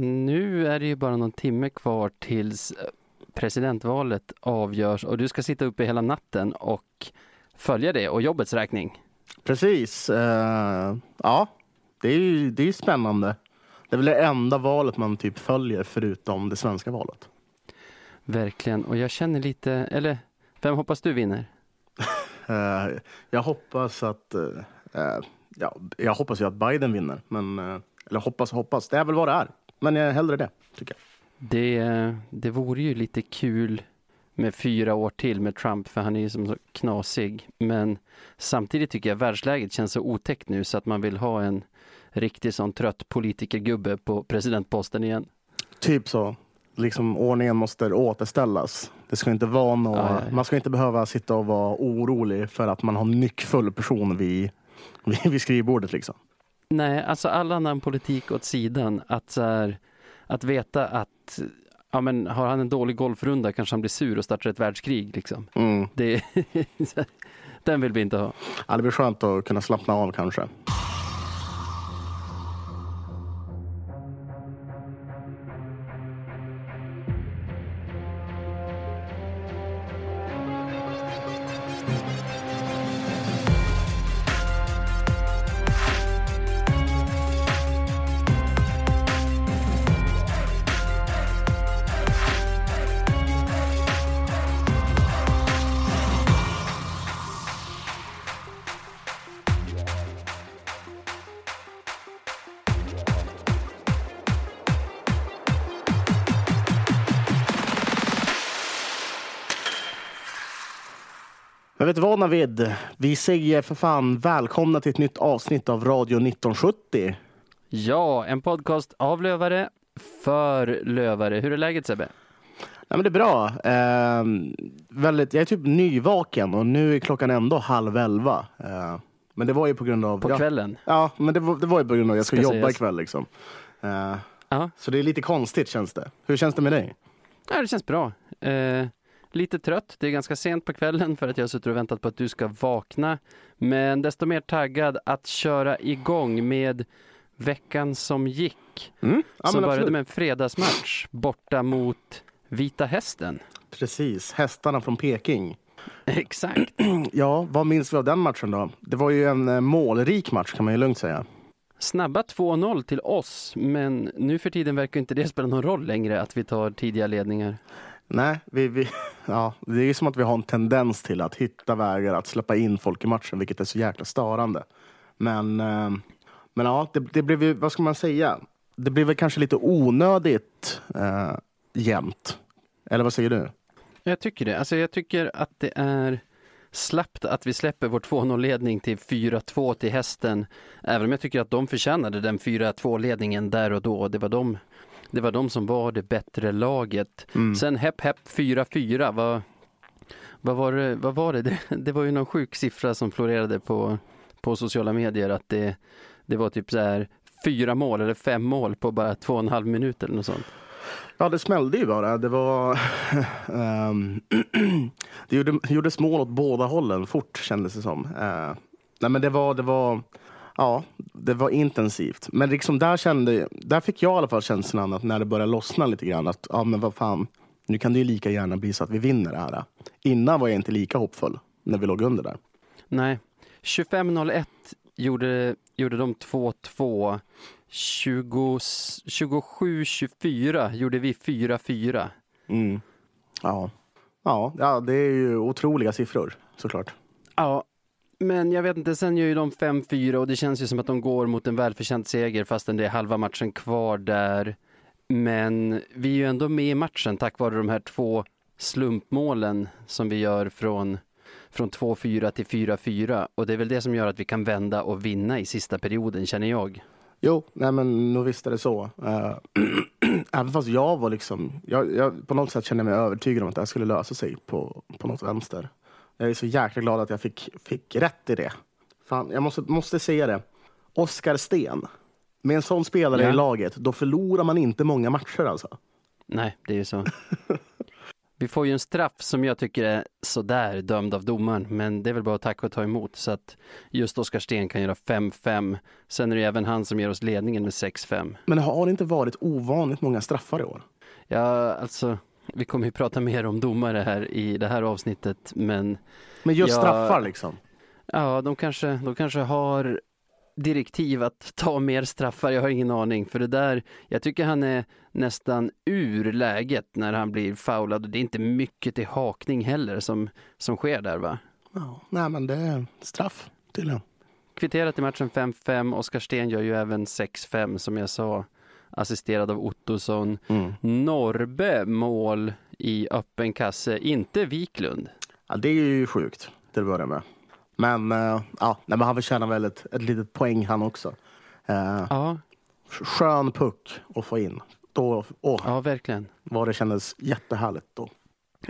nu är det ju bara någon timme kvar tills eh, presidentvalet avgörs och du ska sitta uppe hela natten och följa det och jobbets räkning. Precis. Uh, ja, det är ju det är spännande. Det är väl det enda valet man typ följer förutom det svenska valet. Verkligen. Och jag känner lite, eller vem hoppas du vinner? uh, jag hoppas att, uh, ja, jag hoppas ju att Biden vinner. Men, eller hoppas hoppas, det är väl vad det är. Men jag hellre det, tycker jag. Det, det vore ju lite kul med fyra år till med Trump för han är ju som så knasig. Men samtidigt tycker jag världsläget känns så otäckt nu så att man vill ha en riktig sån trött politikergubbe på presidentposten igen. Typ så. Liksom ordningen måste återställas. Det ska inte vara något, ja, ja, ja. Man ska inte behöva sitta och vara orolig för att man har nyckfull person vid, vid skrivbordet. Liksom. Nej, alltså all annan politik åt sidan. Att, så här, att veta att ja, men har han en dålig golfrunda kanske han blir sur och startar ett världskrig. Liksom. Mm. Det, den vill vi inte ha. Ja, det blir skönt att kunna slappna av kanske. Navid? Vi säger för fan välkomna till ett nytt avsnitt av Radio 1970. Ja, en podcast av lövare för lövare. Hur är läget Sebbe? Ja, men det är bra. Eh, väldigt, jag är typ nyvaken och nu är klockan ändå halv elva. Eh, men det var ju på grund av... På ja, kvällen? Ja, men det var, det var ju på grund av att jag ska, ska jobba ikväll. Liksom. Eh, så det är lite konstigt känns det. Hur känns det med dig? Ja, det känns bra. Lite trött. Det är ganska sent på kvällen för att jag suttit och väntat på att du ska vakna. Men desto mer taggad att köra igång med veckan som gick. Mm. Ja, som började med en fredagsmatch borta mot Vita Hästen. Precis, hästarna från Peking. Exakt. Ja, vad minns vi av den matchen då? Det var ju en eh, målrik match kan man ju lugnt säga. Snabba 2-0 till oss, men nu för tiden verkar inte det spela någon roll längre att vi tar tidiga ledningar. Nej, vi, vi, ja, det är ju som att vi har en tendens till att hitta vägar att släppa in folk i matchen, vilket är så jäkla störande. Men, eh, men ja, det, det blev ju, vad ska man säga? Det blev väl kanske lite onödigt eh, jämnt. Eller vad säger du? Jag tycker det. Alltså jag tycker att det är slappt att vi släpper vår 2-0-ledning till 4-2 till hästen. Även om jag tycker att de förtjänade den 4-2-ledningen där och då. Det var de det var de som var det bättre laget. Mm. Sen hepp hepp 4-4, vad, vad, var det, vad var det? det? det? var ju någon sjuk siffra som florerade på, på sociala medier att det, det var typ så här fyra mål eller fem mål på bara två och en halv minut eller något sånt. Ja, det smällde ju bara. Det var... um, det gjorde, gjordes mål åt båda hållen fort kändes det som. Uh, nej, men det var, det var Ja, det var intensivt. Men liksom där, kände, där fick jag i alla fall känslan att när det började lossna lite grann att ja, men vad fan, nu kan det ju lika gärna bli så att vi vinner det här. Innan var jag inte lika hoppfull när vi låg under där. Nej, 25.01 gjorde, gjorde de 2-2. 27-24 gjorde vi 4-4. Mm. Ja. Ja, ja, det är ju otroliga siffror såklart. Ja, men jag vet inte, sen gör ju de 5-4 och det känns ju som att de går mot en välförtjänt seger fastän det är halva matchen kvar där. Men vi är ju ändå med i matchen tack vare de här två slumpmålen som vi gör från, från 2-4 till 4-4. Och det är väl det som gör att vi kan vända och vinna i sista perioden, känner jag. Jo, nej men nog visst är det så. Uh, även fast jag var liksom, jag, jag, på något sätt kände mig övertygad om att det här skulle lösa sig på, på något vänster. Jag är så jäkla glad att jag fick, fick rätt i det. Fan, jag måste, måste säga det. Oskar Sten. Med en sån spelare ja. i laget, då förlorar man inte många matcher alltså. Nej, det är ju så. Vi får ju en straff som jag tycker är sådär dömd av domaren, men det är väl bara att tacka och ta emot så att just Oskar Sten kan göra 5-5. Sen är det även han som ger oss ledningen med 6-5. Men har det inte varit ovanligt många straffar i år? Ja, alltså, vi kommer ju prata mer om domare här i det här avsnittet, men Men just Ja. straffar liksom? ja, de kanske, de kanske har direktiv att ta mer straffar, jag har ingen aning. För det där, jag tycker han är nästan ur läget när han blir foulad. Och Det är inte mycket till hakning heller som, som sker där va? Ja, nej men det är straff tydligen. Kvitterat i matchen 5-5, Oskar Sten gör ju även 6-5 som jag sa, assisterad av Ottosson. Mm. Norbe mål i öppen kasse, inte Wiklund. Ja, det är ju sjukt till att börja med. Men, eh, ja, nej, men han förtjänar väl ett, ett litet poäng han också. Eh, Ja, skön puck att få in. Då, åh, ja verkligen. vad det kändes jättehärligt då.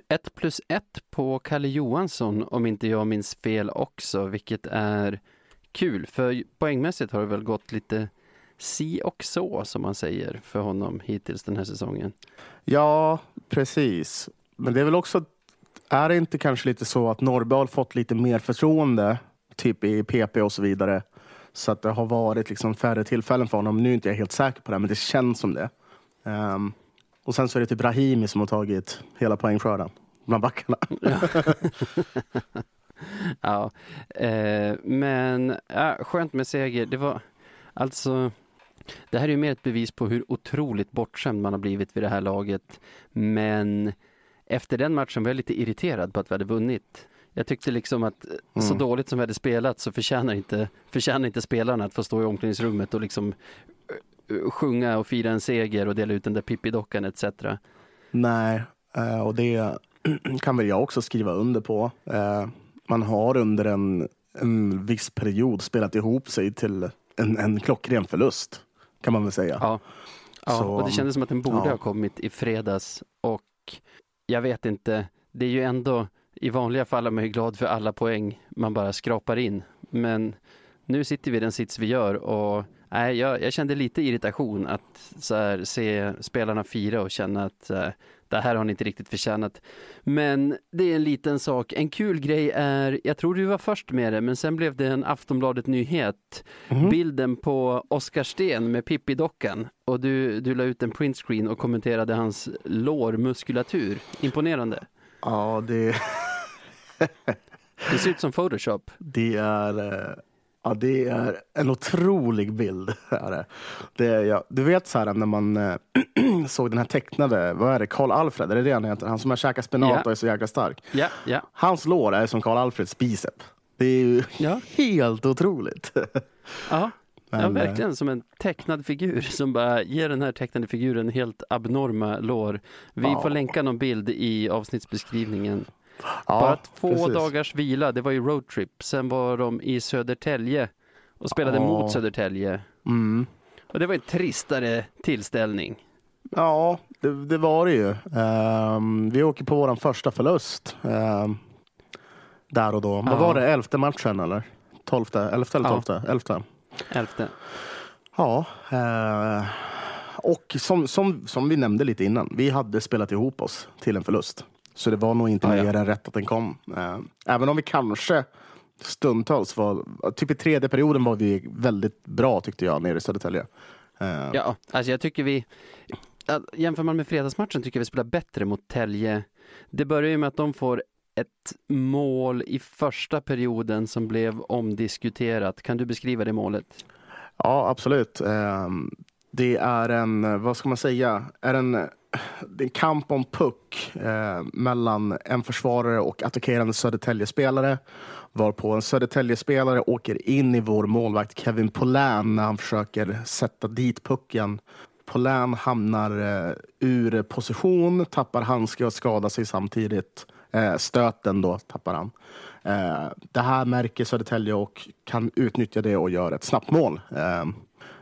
1 plus 1 på Kalle Johansson om inte jag minns fel också, vilket är kul. För poängmässigt har det väl gått lite si och så som man säger för honom hittills den här säsongen. Ja, precis. Men det är väl också, är det inte kanske lite så att Norrby har fått lite mer förtroende, typ i PP och så vidare. Så att det har varit liksom färre tillfällen för honom. Nu är inte jag helt säker på det, men det känns som det. Ehm, och sen så är det typ Rahimi som har tagit hela poängskörden bland backarna. Ja, eh, men ja, skönt med seger. Det var alltså det här är ju mer ett bevis på hur otroligt bortskämd man har blivit vid det här laget. Men efter den matchen var jag lite irriterad på att vi hade vunnit. Jag tyckte liksom att så Mm. dåligt som vi hade spelat så förtjänar inte, förtjänar inte spelarna att få stå i omklädningsrummet och liksom eh, sjunga och fira en seger och dela ut den där Pippi-dockan etc. Nej, eh, och det kan väl jag också skriva under på. Eh, Man har under en, en viss period spelat ihop sig till en, en klockren förlust, kan man väl säga. Ja, ja Så, och det kändes som att den borde ja. ha kommit i fredags och jag vet inte, det är ju ändå i vanliga fall är man ju glad för alla poäng man bara skrapar in. Men nu sitter vi i den sits vi gör och nej, jag, jag kände lite irritation att så här, se spelarna fira och känna att eh, det här har ni inte riktigt förtjänat. Men det är en liten sak. En kul grej är, jag tror du var först med det, men sen blev det en Aftonbladet-nyhet. Mhm. Bilden på Oskar Sten med Pippi-dockan och du, du la ut en printscreen och kommenterade hans lårmuskulatur. Imponerande. Ja, det, Det ser ut som Photoshop. det, är, eh, ja, det är en otrolig bild. Det. Är, ja, du vet så här när man eh, såg den här tecknade, vad är det, Karl Alfred, är det det han heter? Han som har käkat spenat Ja. och är så jäkla stark. Ja, ja, Hans lår är som Karl Alfreds bicep. Det är ju ja. helt otroligt. ja. ja Men, eh, verkligen som en tecknad figur som bara ger den här tecknade figuren helt abnorma lår. Vi Ja. får länka någon bild i avsnittsbeskrivningen. Ja, Bara två precis. dagars vila, det var ju roadtrip. Sen var de i Södertälje och spelade Ja. mot Södertälje. Mm. Och det var en tristare tillställning. Ja, det, det var det ju. Ehm, vi åker på vår första förlust. ehm, där och då. Ja. Vad var det, elfte matchen eller? Tolfte, elfte eller Ja. tolfte? Elfte. Elfte. Ja. eh, och som, som, som vi nämnde lite innan, vi hade spelat ihop oss till en förlust. Så det var nog inte Ja, ja. mer än rätt att den kom. Eh, även om vi kanske stundtals var, typ i tredje perioden var vi väldigt bra tyckte jag nere i Södertälje. Eh, Ja, alltså jag tycker vi, jämför man med fredagsmatchen tycker jag vi spelar bättre mot Tälje. Det börjar ju med att de får ett mål i första perioden som blev omdiskuterat. Kan du beskriva det målet? Ja, absolut. Ehm, Det är en, vad ska man säga, är en, det är en kamp om puck eh, mellan en försvarare och attackerande Södertälje-spelare. Varpå en Södertälje-spelare åker in i vår målvakt Kevin Polan när han försöker sätta dit pucken. Polan hamnar eh, ur position, tappar handske och skadar sig samtidigt. Eh, stöten då tappar han. Eh, det här märker Södertälje och kan utnyttja det och gör ett snabbt mål. Eh,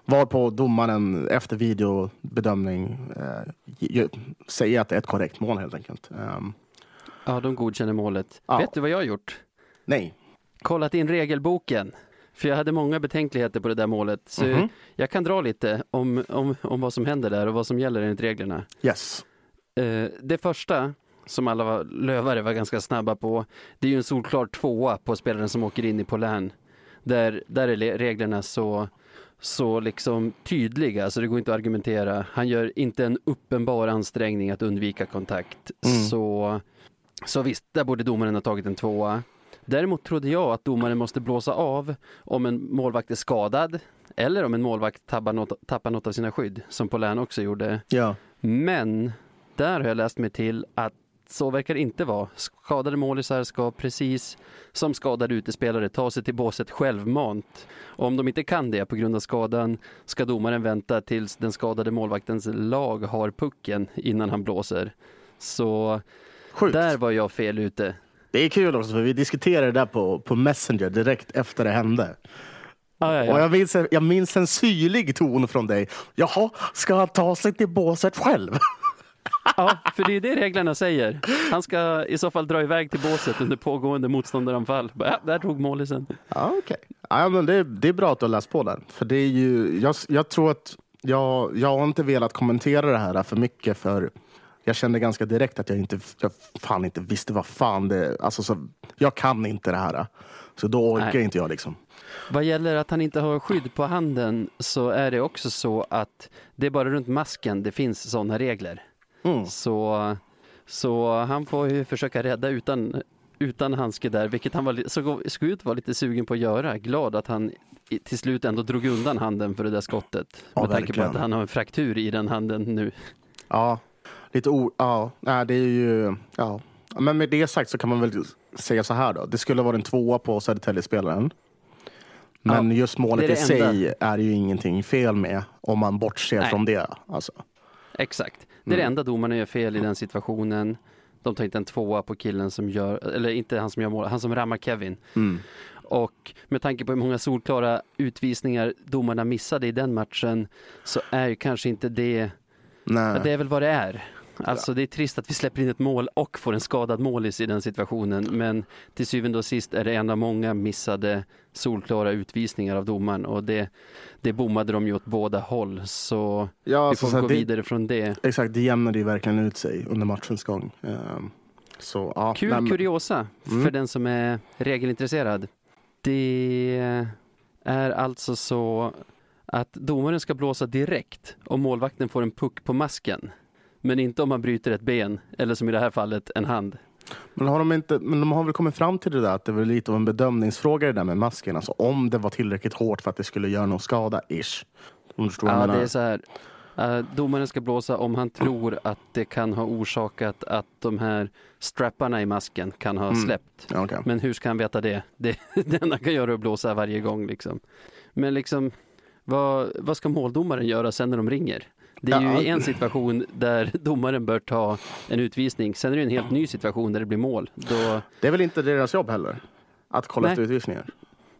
Eh, varpå domaren efter videobedömning eh, ge- säger att det är ett korrekt mål helt enkelt. Eh, Ja, de godkänner målet. Ja. Vet du vad jag har gjort? nej. Kollat in regelboken. För jag hade många betänkligheter på det där målet. Så Mhm. jag kan dra lite om, om, om vad som händer där och vad som gäller enligt reglerna. Yes. Eh, det första som alla var, lövare var ganska snabba på. Det är ju en solklar tvåa på spelaren som åker in i Polän. Där, där är reglerna så, så liksom tydliga, så det går inte att argumentera. Han gör inte en uppenbar ansträngning att undvika kontakt. Mm. Så, så visst, där borde domaren ha tagit en tvåa. Däremot trodde jag att domaren måste blåsa av om en målvakt är skadad eller om en målvakt tappar något, tappar något av sina skydd, som Polän också gjorde. Ja. Men där har jag läst mig till att så verkar det inte vara. Skadade målisar ska precis som skadade utespelare ta sig till båset självmant. Och om de inte kan det på grund av skadan ska domaren vänta tills den skadade målvaktens lag har pucken innan han blåser. Så Sjukt. där var jag fel ute. Det är kul också för vi diskuterade det där på, på Messenger direkt efter det hände. Ah, ja, ja. Och jag minns, jag minns en syrlig ton från dig. Jaha, ska han ta sig till båset själv? Ja, för det är det reglerna säger. Han ska i så fall dra iväg till båset under pågående motståndaranfall. Ja, där tog målisen. Ja. Okay. Ja, men det, det är bra att du har läst på där. För det är ju, jag, jag tror att jag, jag har inte velat kommentera det här för mycket för jag kände ganska direkt att jag inte, jag fan inte visste vad fan det alltså så, Jag kan inte det här. Så då orkar Nej. inte jag liksom. Vad gäller att han inte har skydd på handen så är det också så att det är bara runt masken det finns sådana regler. Mm. Så, så han får ju försöka rädda utan, utan handske där, vilket han var, såg ut vara lite sugen på att göra. Glad att han till slut ändå drog undan handen för det där skottet. Ja, med tanke på att han har en fraktur i den handen nu. Ja, lite o... Ja, det är ju... Ja. Men med det sagt så kan man väl säga så här då. Det skulle vara en tvåa på Södertälje-spelaren. Men ja, just målet i sig är ju ingenting fel med om man bortser Nej. från det. Alltså. Exakt. Det är mm. det enda domarna gör fel i den situationen. De tar inte en tvåa på killen som gör, eller inte han som gör mål, han som rammar Kevin. Mm. Och med tanke på hur många solklara utvisningar domarna missade i den matchen så är ju kanske inte det, Nej. det är väl vad det är. Alltså det är trist att vi släpper in ett mål och får en skadad målis i den situationen. Men till syvende och sist är det en av många missade solklara utvisningar av domaren. Och det, det bommade de ju åt båda håll. Så ja, vi får så gå det, vidare från det. Exakt, det jämnade ju verkligen ut sig under matchens gång. Um, så, ja, Kul men... kuriosa mm. för den som är regelintresserad. Det är alltså så att domaren ska blåsa direkt om målvakten får en puck på masken. Men inte om man bryter ett ben eller som i det här fallet en hand. Men, har de, inte, men de har väl kommit fram till det där att det var lite av en bedömningsfråga det där med masken. Alltså om det var tillräckligt hårt för att det skulle göra någon skada, ish. Om du ja, det är så här. Uh, domaren ska blåsa om han tror att det kan ha orsakat att de här strapparna i masken kan ha mm. släppt. Okay. Men hur ska han veta det? Det, det enda han kan göra är att blåsa varje gång. Liksom. Men liksom, vad, vad ska måldomaren göra sen när de ringer? Det är ju en situation där domaren bör ta en utvisning. Sen är det en helt ny situation där det blir mål. Då... Det är väl inte deras jobb heller? Att kolla efter utvisningar?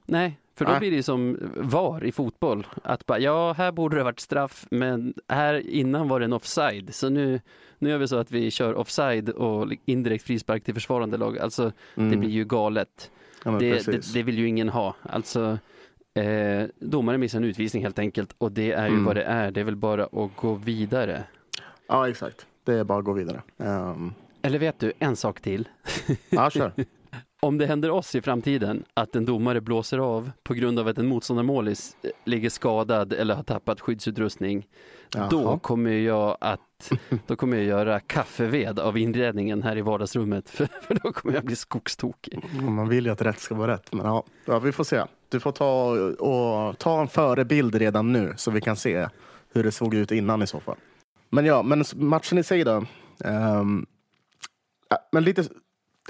Nej, för då Nej. blir det som VAR i fotboll. Att bara, ja, här borde det varit straff, men här innan var det en offside. Så nu, nu gör vi så att vi kör offside och indirekt frispark till försvarande lag. Alltså, mm. det blir ju galet. Ja, det, det, det, vill ju ingen ha. Alltså, Eh, domaren missar en utvisning helt enkelt och det är ju mm. vad det är. Det är väl bara att gå vidare. Ja, exakt. Det är bara att gå vidare. Um... Eller vet du, en sak till. Ja, kör. Om det händer oss i framtiden att en domare blåser av på grund av att en motståndarmålis ligger skadad eller har tappat skyddsutrustning, Jaha. då kommer jag att då kommer jag göra kaffeved av inredningen här i vardagsrummet för, för då kommer jag bli skogstokig. Man vill ju att rätt ska vara rätt, men ja, ja vi får se. Du får ta, och, ta en förebild redan nu så vi kan se hur det såg ut innan i så fall. Men ja, men matchen i sig då. Um, men lite,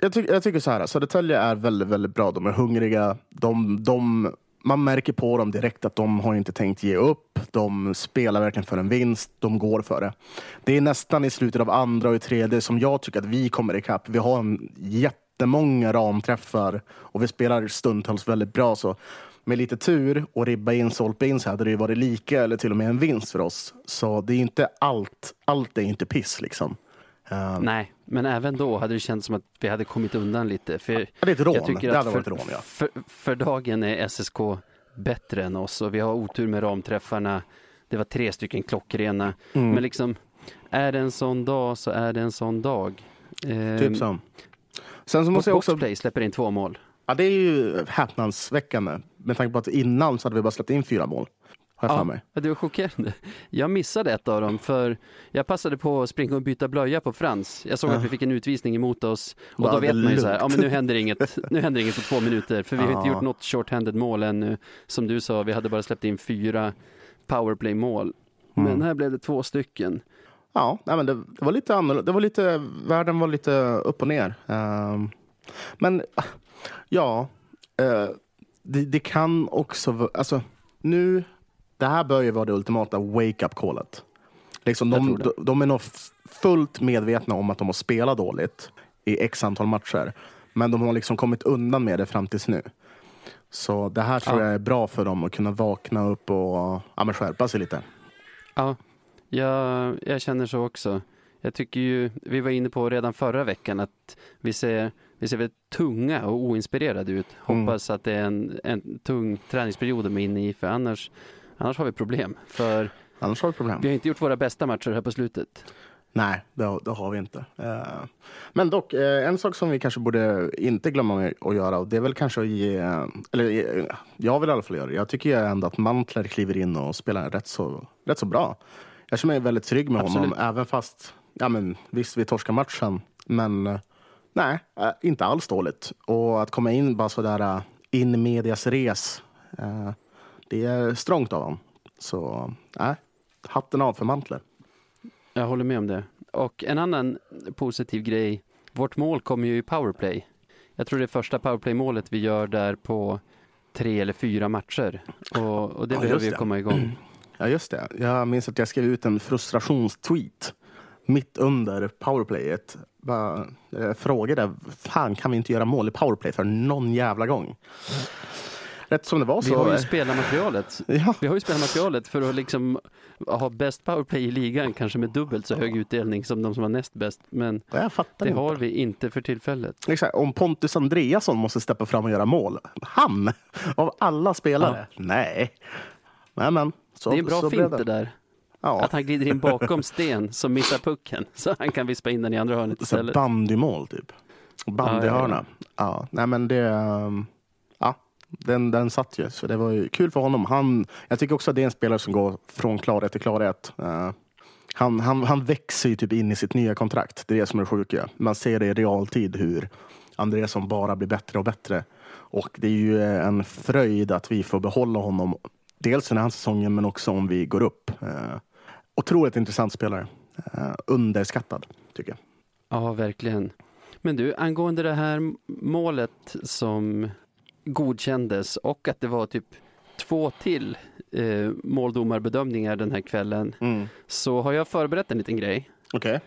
jag, ty jag tycker så här, Södertälje är väldigt, väldigt bra. De är hungriga. De, de, man märker på dem direkt att de har inte tänkt ge upp. De spelar verkligen för en vinst. De går för det. Det är nästan i slutet av andra och i tredje som jag tycker att vi kommer ikapp. Vi har en jätte jättemånga ramträffar och vi spelar stundtals väldigt bra. Så med lite tur och ribba in, stolpe in så hade det ju varit lika eller till och med en vinst för oss. Så det är inte allt. Allt är inte piss liksom. Um, Nej, men även då hade det känts som att vi hade kommit undan lite. För det är rån. Jag tycker det hade varit för, rån, ja. För, för, dagen är SSK bättre än oss och vi har otur med ramträffarna. Det var tre stycken klockrena. Mm. Men liksom, är det en sån dag så är det en sån dag. Eh, Typ så. Sen så måste jag också... Boxplay släpper in två mål. Ja, det är ju häpnadsväckande. Med tanke på att innan så hade vi bara släppt in fyra mål. Har jag för mig. Ja, det var chockerande. Jag missade ett av dem för jag passade på att springa och byta blöja på Frans. Jag såg att vi fick en utvisning emot oss och Bara, då vet man ju så här, ja men nu händer inget, nu händer inget på två minuter för vi har inte Ja. gjort något short-handed mål ännu. Som du sa, vi hade bara släppt in fyra powerplay mål. Men Mm. här blev det två stycken. Ja, nej, men det, det var lite annorlunda. Det var lite, världen var lite upp och ner. Ehm, men ja, eh, det, det kan också. Alltså, nu, det här bör ju vara det ultimata wake-up callet. Liksom de, de, de är nog fullt medvetna om att de har spelat dåligt i x antal matcher. Men de har liksom kommit undan med det fram tills nu. Så det här tror Ja. jag är bra för dem att kunna vakna upp och ja, skärpa sig lite. Ja, jag, jag känner så också. Jag tycker ju, vi var inne på redan förra veckan att vi ser, vi ser väldigt tunga och oinspirerade ut. Mm. Hoppas att det är en, en tung träningsperiod de är inne i för annars, annars har vi problem. För Annars har vi problem. vi har inte gjort våra bästa matcher här på slutet. Nej, det, har- det har vi inte. Eh, Men dock, eh, en sak som vi kanske borde inte glömma att göra, och det är väl kanske att ge, eller eh, jag vill i alla fall göra det. Jag tycker ju ändå att Mantler kliver in och spelar rätt så, rätt så bra. Jag känner mig väldigt trygg med honom, Absolut. även fast, ja men visst vi torskar matchen, men eh, nej, eh, inte alls dåligt. Och att komma in bara sådär eh, in medias res, det är strångt av honom. Så nej, hatten av för Mantler. Jag håller med om det. Och en annan positiv grej, vårt mål kommer ju i powerplay. Jag tror det är första powerplay-målet vi gör där på tre eller fyra matcher. Och, och det Ja, behöver ju komma igång. Ja, just det. Jag minns att jag skrev ut en frustrationstweet mitt under powerplayet. Bara, eh, frågade, fan kan vi inte göra mål i powerplay för någon jävla gång? Rätt som det var Vi så... har ju spelarmaterialet. ja, Vi har ju spelarmaterialet för att liksom ha bäst powerplay i ligan, kanske med dubbelt så hög utdelning som de som var näst bäst. Men jag det inte. har vi inte för tillfället. Exakt. Om Pontus Andreasson måste steppa fram och göra mål, han av alla spelare? Nej. Nej, men. Så, Det är en bra så fint blev det där. Ja, Att han glider in bakom Sten som missar pucken. Så han kan vispa in den i andra hörnet så istället. bandymål typ. Bandyhörna. Ja, nej men det... um, Ja, den, den satt ju. Så det var ju kul för honom. Han, jag tycker också att det är en spelare som går från klarhet till klarhet. Eh, han, han, han växer ju typ in i sitt nya kontrakt. Det är det som är det sjuka. Man ser det i realtid hur Andreasson bara blir bättre och bättre. Och det är ju en fröjd att vi får behålla honom. Dels den här säsongen men också om vi går upp. Eh, otroligt intressant spelare. Eh, underskattad tycker jag. Ja, verkligen. Men du, angående det här målet som godkändes och att det var typ två till eh, måldomarbedömningar den här kvällen Mm. så har jag förberett en liten grej. Okej.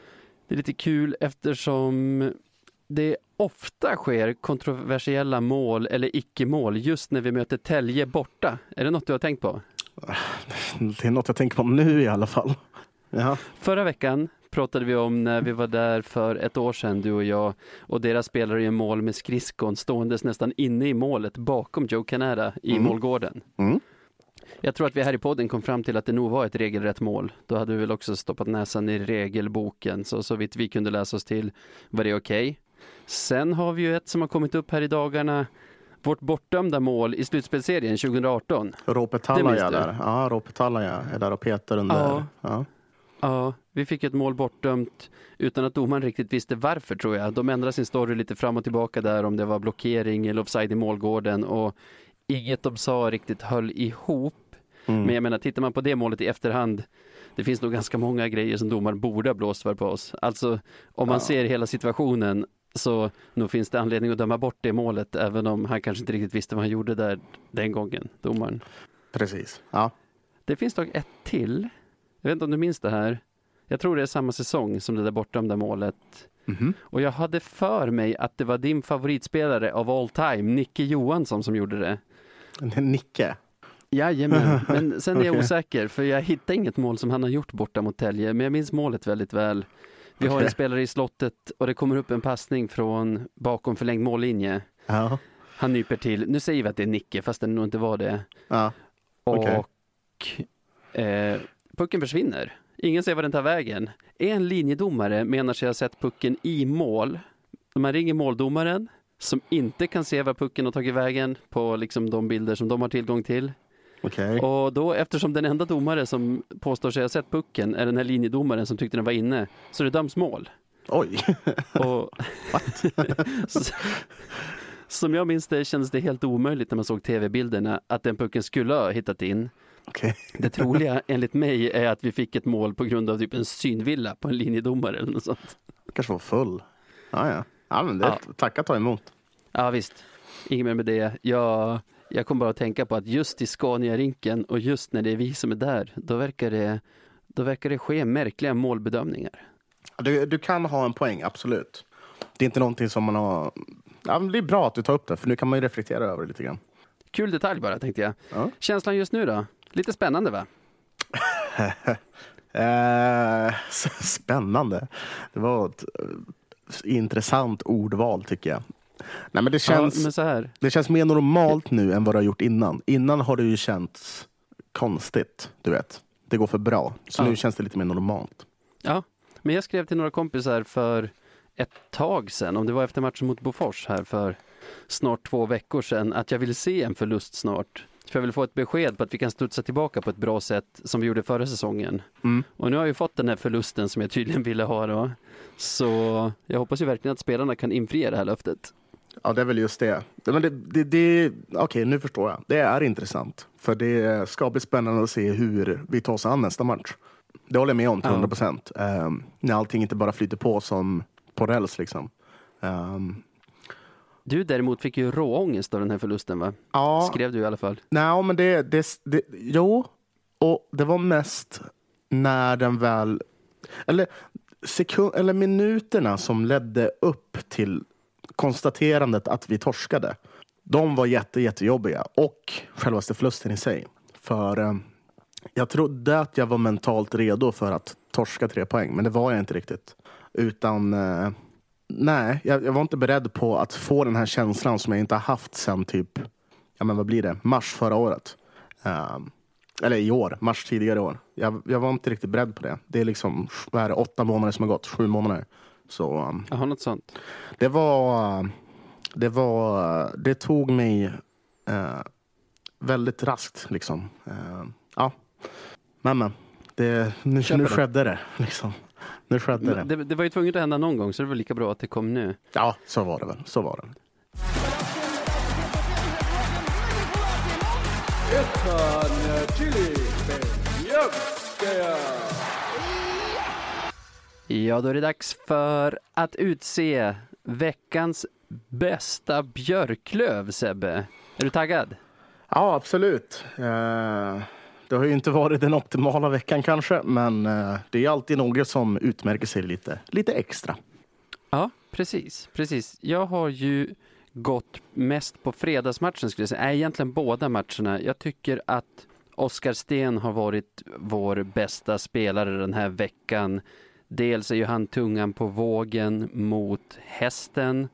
Det är lite kul eftersom det ofta sker kontroversiella mål eller icke-mål just när vi möter Tälje borta. Är det något du har tänkt på? Det är något jag tänker på nu i alla fall. Ja. Förra veckan pratade vi om när vi var där för ett år sedan, du och jag, och deras spelare gör mål med skridskon ståendes nästan inne i målet bakom Joe Canada i Mm. målgården. Mm. Jag tror att vi här i podden kom fram till att det nog var ett regelrätt mål. Då hade vi väl också stoppat näsan i regelboken, så så vitt vi kunde läsa oss till var det okej. Sen har vi ju ett som har kommit upp här i dagarna, vårt bortdömda mål i slutspelsserien 2018. Rope Det minns Talaja du? där. Ja, är där och petar under. Ja. Ja. Ja, vi fick ett mål bortdömt utan att domaren riktigt visste varför tror jag. De ändrade sin story lite fram och tillbaka där om det var blockering eller offside i målgården och inget de sa riktigt höll ihop. Mm. Men jag menar, tittar man på det målet i efterhand, det finns nog ganska många grejer som domaren borde ha blåst för på oss. Alltså, om man Ja. ser hela situationen så nog finns det anledning att döma bort det målet, även om han kanske inte riktigt visste vad han gjorde där den gången, domaren. Precis. Ja. Det finns dock ett till. Jag vet inte om du minns det här. Jag tror det är samma säsong som det där bortdömda målet. Mhm. Och jag hade för mig att det var din favoritspelare av all time, Nicke Johansson, som gjorde det. Nicke. Jajamän, men sen är jag Okej. osäker för jag hittar inget mål som han har gjort borta mot Tälje, men jag minns målet väldigt väl. Vi har en spelare i slottet och det kommer upp en passning från bakom förlängd mållinje. Ja. Han nyper till, nu säger vi att det är Nicke fast det nog inte var det. Ja. Och Okej. eh, pucken försvinner Ingen ser var den tar vägen. En linjedomare menar sig ha sett pucken i mål. Man ringer måldomaren som inte kan se var pucken har tagit vägen på liksom de bilder som de har tillgång till. Okej. Och då eftersom den enda domare som påstår sig ha sett pucken är den här linjedomaren som tyckte den var inne så det döms mål. Oj. Och som jag minns det kändes det helt omöjligt när man såg tv-bilderna att den pucken skulle ha hittat in. Okej. Det troliga enligt mig är att vi fick ett mål på grund av typ en synvilla på en linjedomare eller något sånt. Kanske var full. Ja, ja. ja men det är Ja. tacka ta emot. Ja visst, inget mer med det. Jag, jag kommer bara att tänka på att just i Scania-rinken och just när det är vi som är där, då verkar det, då verkar det ske märkliga målbedömningar. Du, du kan ha en poäng, absolut. Det är inte någonting som man har... Ja, det är bra att du tar upp det, för nu kan man ju reflektera över det lite grann. Kul detalj bara tänkte jag. Ja. Känslan just nu då? Lite spännande va? Eh, spännande. Det var ett eh, intressant ordval, tycker jag. Nej, men det, känns, Ja, men så här, det känns mer normalt nu än vad det har gjort innan. Innan har det ju känts konstigt, du vet. Det går för bra. Så Ja. nu känns det lite mer normalt. ja. Men jag skrev till några kompisar för ett tag sedan, om det var efter matchen mot Bofors här för snart två veckor sedan, att jag ville se en förlust snart. För jag vill få ett besked på att vi kan studsa tillbaka på ett bra sätt som vi gjorde förra säsongen. Mm. Och nu har jag ju fått den här förlusten som jag tydligen ville ha då. Så jag hoppas ju verkligen att spelarna kan infria det här löftet. Ja, det är väl just det. men det, det, det Okej, nu förstår jag. Det är intressant. För det ska bli spännande att se hur vi tar oss an nästa match. Det håller jag med om till Ja. 100 procent. Um, när allting inte bara flyter på som på räls liksom. Ehm, Du däremot fick ju råångest av den här förlusten va? ja, Skrev du i alla fall. nej, men det, det, det... Jo, och det var mest när den väl... Eller, sekund, eller minuterna som ledde upp till konstaterandet att vi torskade. De var jätte, jättejobbiga. Och självaste förlusten i sig. För eh, jag trodde att jag var mentalt redo för att torska tre poäng, men det var jag inte riktigt. Utan, eh, nej, jag, jag var inte beredd på att få den här känslan som jag inte har haft sen typ, ja men vad blir det, mars förra året. Eh, eller i år, mars tidigare i år. Jag, jag var inte riktigt beredd på det. Det är liksom, vad är det, åtta månader som har gått, sju månader. Så um, Jaha, något sånt. det var, det var, det tog mig eh, väldigt raskt liksom. Eh, ja, men men. Det, nu, Köper nu det. skedde det liksom. Nu skedde Men det. det, det var ju tvunget att hända någon gång så det var lika bra att det kom nu. Ja, så var det väl. Så var det. Ja, då är det dags för att utse veckans bästa björklöv, Sebbe. Är du taggad? Ja, absolut. Eh, det har ju inte varit den optimala veckan kanske, men eh, det är alltid något som utmärker sig lite, lite extra. Ja, precis. precis. Jag har ju gått mest på fredagsmatchen skulle jag säga. Nej, egentligen båda matcherna. Jag tycker att Oskar Sten har varit vår bästa spelare den här veckan. Dels är ju han tungan på vågen mot hästen.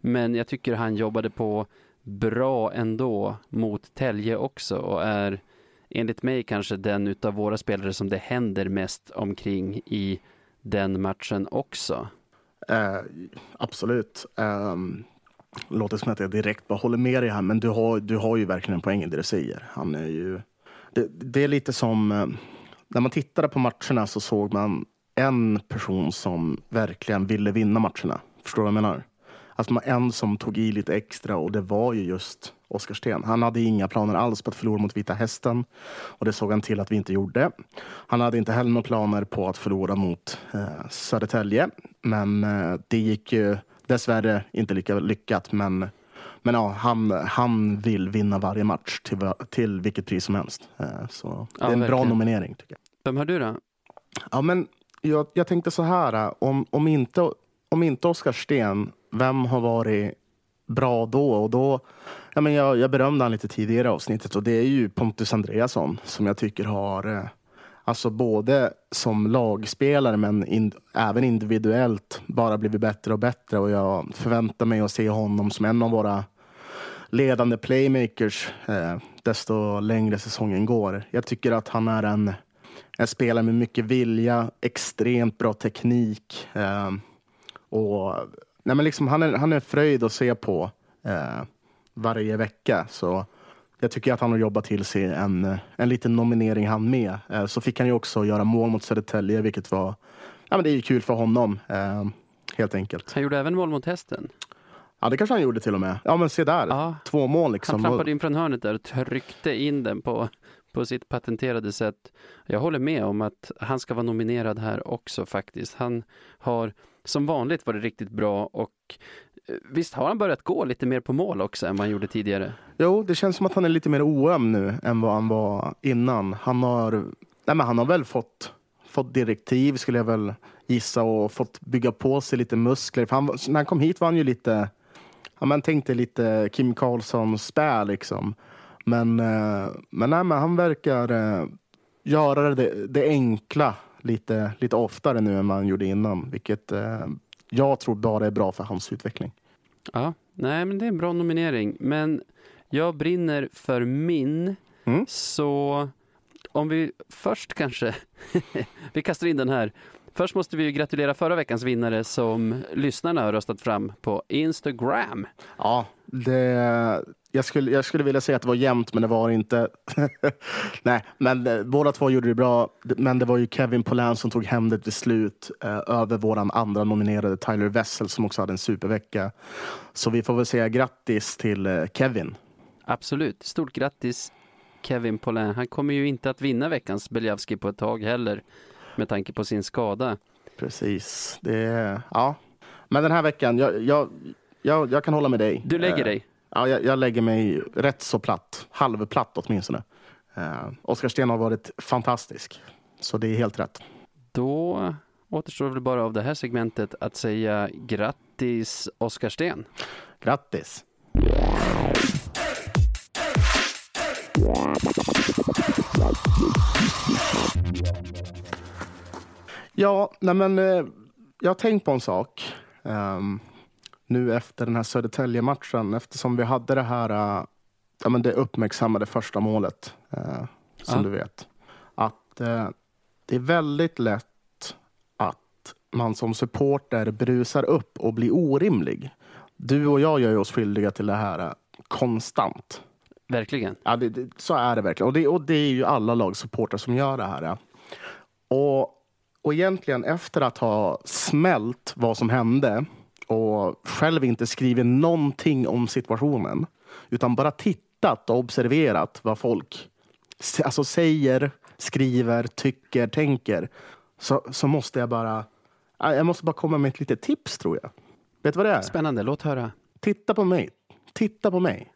Men jag tycker han jobbade på bra ändå mot Tälje också och är enligt mig kanske den utav våra spelare som det händer mest omkring i den matchen också. Eh, absolut. Eh, låter som att jag direkt bara håller med dig här, men du har, du har ju verkligen en poäng i det du säger. Han är ju... Det, det är lite som... eh, när man tittade på matcherna så såg man en person som verkligen ville vinna matcherna. Förstår du vad jag menar? Alltså man en som tog i lite extra och det var ju just Oskar Sten. Han hade inga planer alls på att förlora mot Vita Hästen och det såg han till att vi inte gjorde. Han hade inte heller några planer på att förlora mot eh, Södertälje, men eh, det gick ju dessvärre inte lika lyckat. Men, men ja, han, han vill vinna varje match till, till vilket pris som helst. Eh, så det Ja, är en bra verkligen. nominering tycker jag. Vem har du då? Ja, men jag, jag tänkte så här, om, om inte, om inte Oskar Sten, vem har varit bra då? Och då ja, men jag, jag berömde han lite tidigare i avsnittet och det är ju Pontus Andreasson som jag tycker har, eh, alltså både som lagspelare men in, även individuellt bara blivit bättre och bättre och jag förväntar mig att se honom som en av våra ledande playmakers eh, desto längre säsongen går. Jag tycker att han är en en spelare med mycket vilja, extremt bra teknik. Eh, och, nej men liksom, han, är, han är fröjd att se på eh, varje vecka. Så jag tycker att han har jobbat till sig en, en liten nominering han med. Eh, så fick han ju också göra mål mot Södertälje, vilket var ja, men det är kul för honom. Eh, helt enkelt. Han gjorde även mål mot hästen. Ja, det kanske han gjorde till och med. Ja, men se där. Ja. Två mål liksom. Han trampade in från hörnet där och tryckte in den på, på sitt patenterade sätt. Jag håller med om att han ska vara nominerad här också faktiskt. Han har som vanligt varit riktigt bra och eh, visst har han börjat gå lite mer på mål också än vad han gjorde tidigare. Jo, det känns som att han är lite mer oöm nu än vad han var innan. Han har, nej men han har väl fått, fått direktiv skulle jag väl gissa och fått bygga på sig lite muskler. För han, när han kom hit var han ju lite, ja men tänkte lite Kim Karlsson spä liksom. Men, eh, men, nej, men han verkar eh, göra det, det enkla lite, lite oftare nu än han gjorde innan. Vilket eh, jag tror bara är bra för hans utveckling. Ja, nej men det är en bra nominering. Men jag brinner för min. Mm. Så om vi först kanske, vi kastar in den här. Först måste vi gratulera förra veckans vinnare som lyssnarna har röstat fram på Instagram. Ja, det, jag, skulle, jag skulle vilja säga att det var jämnt, men det var inte. Nej, men eh, båda två gjorde det bra. Men det var ju Kevin Pollan som tog hem det till slut eh, över våran andra nominerade Tyler Wessel som också hade en supervecka. Så vi får väl säga grattis till eh, Kevin. Absolut, stort grattis Kevin Paulin. Han kommer ju inte att vinna veckans Beliavski på ett tag heller med tanke på sin skada. Precis. Det, ja. Men den här veckan, jag, jag, jag, jag kan hålla med dig. Du lägger Eh, dig. Ja, jag, jag lägger mig rätt så platt. Halvplatt åtminstone. Eh, Oskar Sten har varit fantastisk. Så det är helt rätt. Då återstår väl bara av det här segmentet att säga grattis Oskar Sten. Grattis! Ja, nej men eh, jag har tänkt på en sak. ehm, nu efter den här Södertälje-matchen, eftersom vi hade det här eh, ja, men det uppmärksammade första målet, eh, som Ja. du vet. Att eh, det är väldigt lätt att man som supporter brusar upp och blir orimlig. Du och jag gör ju oss skyldiga till det här eh, konstant. Verkligen. Ja, det, det, så är det verkligen. Och det, och det är ju alla lagsupportrar som gör det här. Och, och egentligen efter att ha smält vad som hände och själv inte skrivit någonting om situationen utan bara tittat och observerat vad folk alltså säger, skriver, tycker, tänker så, så måste jag bara ja, jag måste bara komma med ett litet tips tror jag. Vet du vad det är? Spännande, låt höra. Titta på mig. Titta på mig.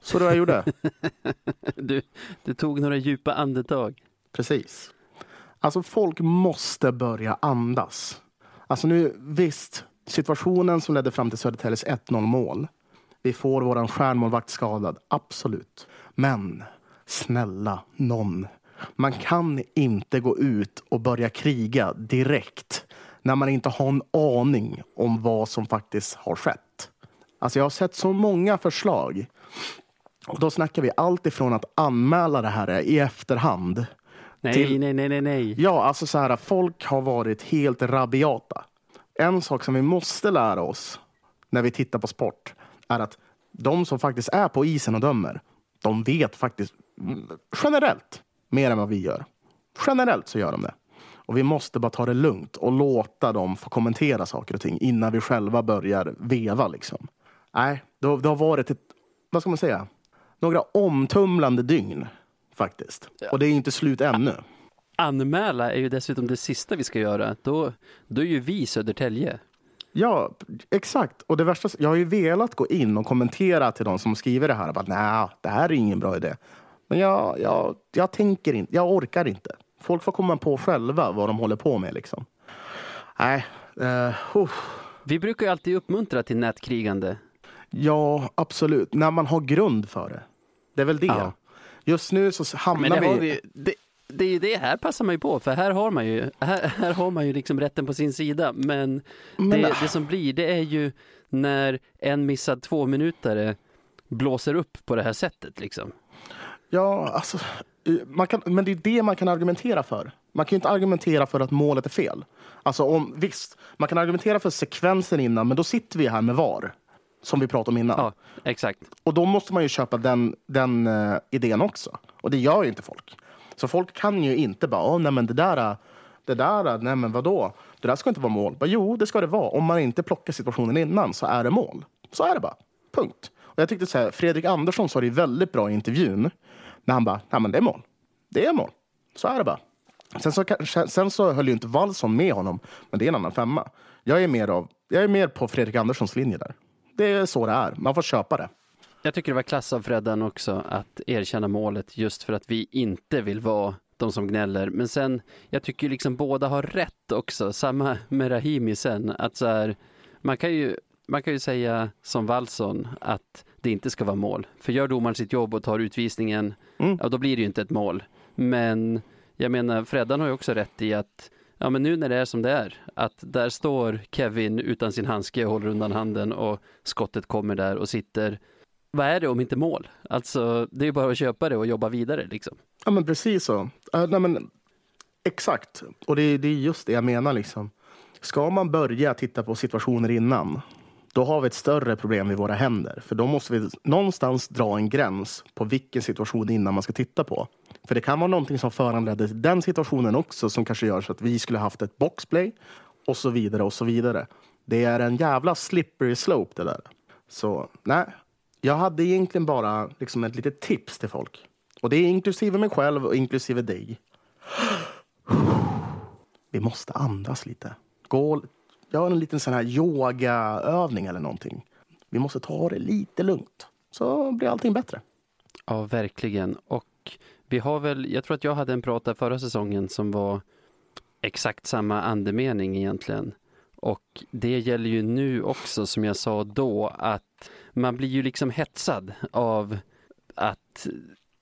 Så det jag gjorde. Du, du tog några djupa andetag. Precis. Alltså folk måste börja andas. Alltså nu visst, situationen som ledde fram till Södertäljes 1-0 mål. Vi får våran stjärnmålvakt skadad, absolut. Men snälla någon. Man kan inte gå ut och börja kriga direkt när man inte har en aning om vad som faktiskt har skett. Alltså jag har sett så många förslag. Och då snackar vi allt ifrån att anmäla det här i efterhand Nej, Till- nej, nej, nej, nej. Ja, alltså så här, folk har varit helt rabiata. En sak som vi måste lära oss när vi tittar på sport är att de som faktiskt är på isen och dömer, de vet faktiskt generellt mer än vad vi gör. Generellt så gör de det. Och vi måste bara ta det lugnt och låta dem få kommentera saker och ting innan vi själva börjar veva. Liksom. Nej, det har, det har varit ett, vad ska man säga, några omtumlande dygn faktiskt. Och det är inte slut ännu. Anmäla är ju dessutom det sista vi ska göra. Då, då är ju vi Södertälje. Ja, exakt. Och det värsta, jag har ju velat gå in och kommentera till de som skriver det här. Bara, Nej, det här är ingen bra idé. Men jag, jag, jag tänker inte, jag orkar inte. Folk får komma på själva vad de håller på med liksom. Nej, eh, uff. Vi brukar ju alltid uppmuntra till nätkrigande. ja absolut. När man har grund för det. Det är väl det. Ja. Just nu så hamnar Men det, vi... vi, det, det är ju det här passar man ju på, för här har man ju, här, här har man ju liksom rätten på sin sida. Men, Men- det, det som blir, det är ju när en missad två minuter blåser upp på det här sättet liksom. Ja, alltså, man kan, men det är det man kan argumentera för. Man kan ju inte argumentera för att målet är fel. Alltså om, visst, man kan argumentera för sekvensen innan, men då sitter vi här med VAR. Som vi pratade om innan. Ja, exakt. Och då måste man ju köpa den, den uh, idén också. Och det gör ju inte folk. Så folk kan ju inte bara, oh, nej men det där, det där, nej men vadå? Det där ska inte vara mål. Bara, jo, det ska det vara. Om man inte plockar situationen innan så är det mål. Så är det bara. Punkt. Och jag tyckte så här, Fredrik Andersson sa det väldigt bra i intervjun. När han bara, nej men det är mål. Det är mål. Så är det bara. Sen så, sen så höll ju inte Wallson med honom, men det är en annan femma. Jag är mer, av, jag är mer på Fredrik Anderssons linje där. Det är så det är. Man får köpa det. Jag tycker det var klass av Freddan också att erkänna målet just för att vi inte vill vara de som gnäller. Men sen, jag tycker liksom båda har rätt också. Samma med Rahimi sen. Att så här, man, kan ju, man kan ju säga som Wallson att det inte ska vara mål. För gör domaren sitt jobb och tar utvisningen, mm. ja då blir det ju inte ett mål. Men jag menar, Freddan har ju också rätt i att ja, men nu när det är som det är, att där står Kevin utan sin handske och håller undan handen och skottet kommer där och sitter. Vad är det om inte mål? Alltså, det är ju bara att köpa det och jobba vidare liksom. Ja, men precis så. Uh, nej, men, exakt, och det, det är just det jag menar liksom. Ska man börja titta på situationer innan, då har vi ett större problem i våra händer. För då måste vi någonstans dra en gräns på vilken situation innan man ska titta på. För det kan vara någonting som föranledde den situationen också som kanske gör så att vi skulle haft ett boxplay och så vidare och så vidare. Det är en jävla slippery slope det där. Så nej, jag hade egentligen bara liksom ett litet tips till folk. Och det är inklusive mig själv och inklusive dig. Vi måste andas lite. Gå, gör en liten sån här yogaövning eller någonting. Vi måste ta det lite lugnt. Så blir allting bättre. Ja, verkligen. Och vi har väl, jag tror att jag hade en prat där förra säsongen som var exakt samma andemening egentligen. Och det gäller ju nu också som jag sa då att man blir ju liksom hetsad av att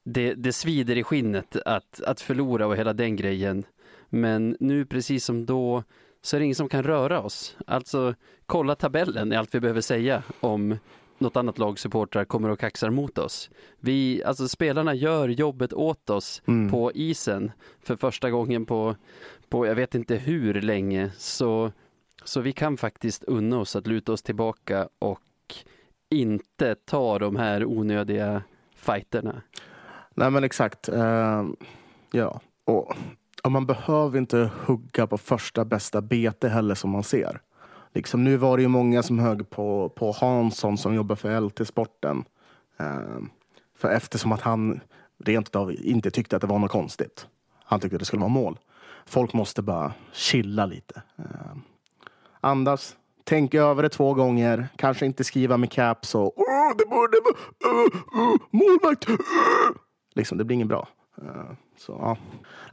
det, det svider i skinnet att, att förlora och hela den grejen. Men nu precis som då så är det ingen som kan röra oss. Alltså kolla tabellen är allt vi behöver säga om något annat lag supportrar kommer och kaxar mot oss. Vi, alltså spelarna gör jobbet åt oss mm. på isen för första gången på, på jag vet inte hur länge. Så, så vi kan faktiskt unna oss att luta oss tillbaka och inte ta de här onödiga fighterna. Nej men exakt. Uh, ja, och, och man behöver inte hugga på första bästa bete heller som man ser. Liksom, nu var det ju många som högg på, på Hansson som jobbar för LT-sporten. Eh, för eftersom att han rent av inte tyckte att det var något konstigt. Han tyckte att det skulle vara mål. Folk måste bara chilla lite. Eh, andas, tänk över det två gånger. Kanske inte skriva med caps och oh, det borde vara uh, uh, målvakt. Uh. Liksom, det blir inget bra. Uh, så, ja.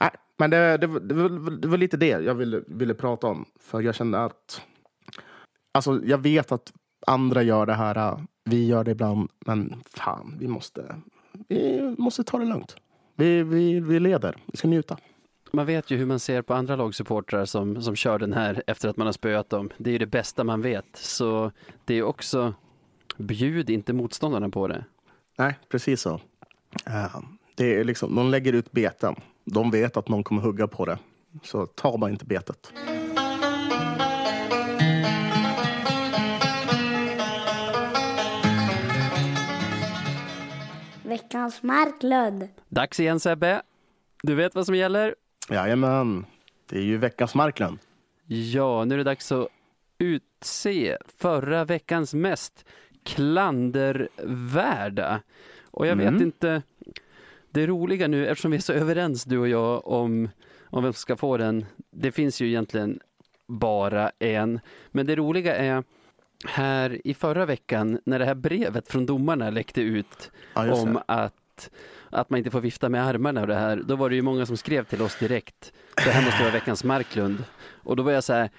Äh, men det, det, det, var, det var lite det jag ville, ville prata om. För jag kände att Alltså, jag vet att andra gör det här. Vi gör det ibland. Men fan, vi måste, vi måste ta det lugnt. Vi, vi, vi leder. Vi ska njuta. Man vet ju hur man ser på andra lagsupportrar som, som kör den här efter att man har spöat dem. Det är ju det bästa man vet. Så det är också, bjud inte motståndarna på det. Nej, precis så. Uh, det är liksom, de lägger ut beten. De vet att någon kommer hugga på det. Så ta bara inte betet. veckans Marklund. Dags igen Sebbe. Du vet vad som gäller? Jajamän, det är ju veckans Marklund. Ja, nu är det dags att utse förra veckans mest klandervärda. Och jag mm. vet inte, det roliga nu, eftersom vi är så överens du och jag om, om vem som ska få den, det finns ju egentligen bara en. Men det roliga är här i förra veckan när det här brevet från domarna läckte ut ja, om att, att man inte får vifta med armarna och det här, då var det ju många som skrev till oss direkt. Det här måste vara veckans Marklund. Och då var jag så här,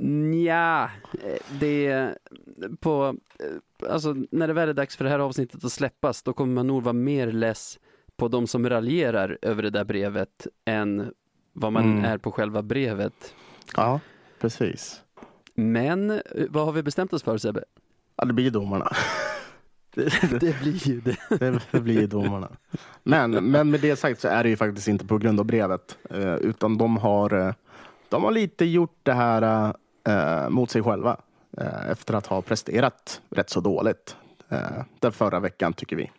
Nja, det på, alltså när det väl är dags för det här avsnittet att släppas, då kommer man nog vara mer less på de som raljerar över det där brevet än vad man mm. är på själva brevet. Ja, precis. Men eh, vad har vi bestämt oss för Sebbe? Ja, det blir domarna. Det, Det blir ju det. det, det blir domarna. Men, men med det sagt så är det ju faktiskt inte på grund av brevet. Eh, utan de har, eh, de har lite gjort det här mot sig själva. Efter att ha presterat rätt så dåligt den förra veckan tycker vi.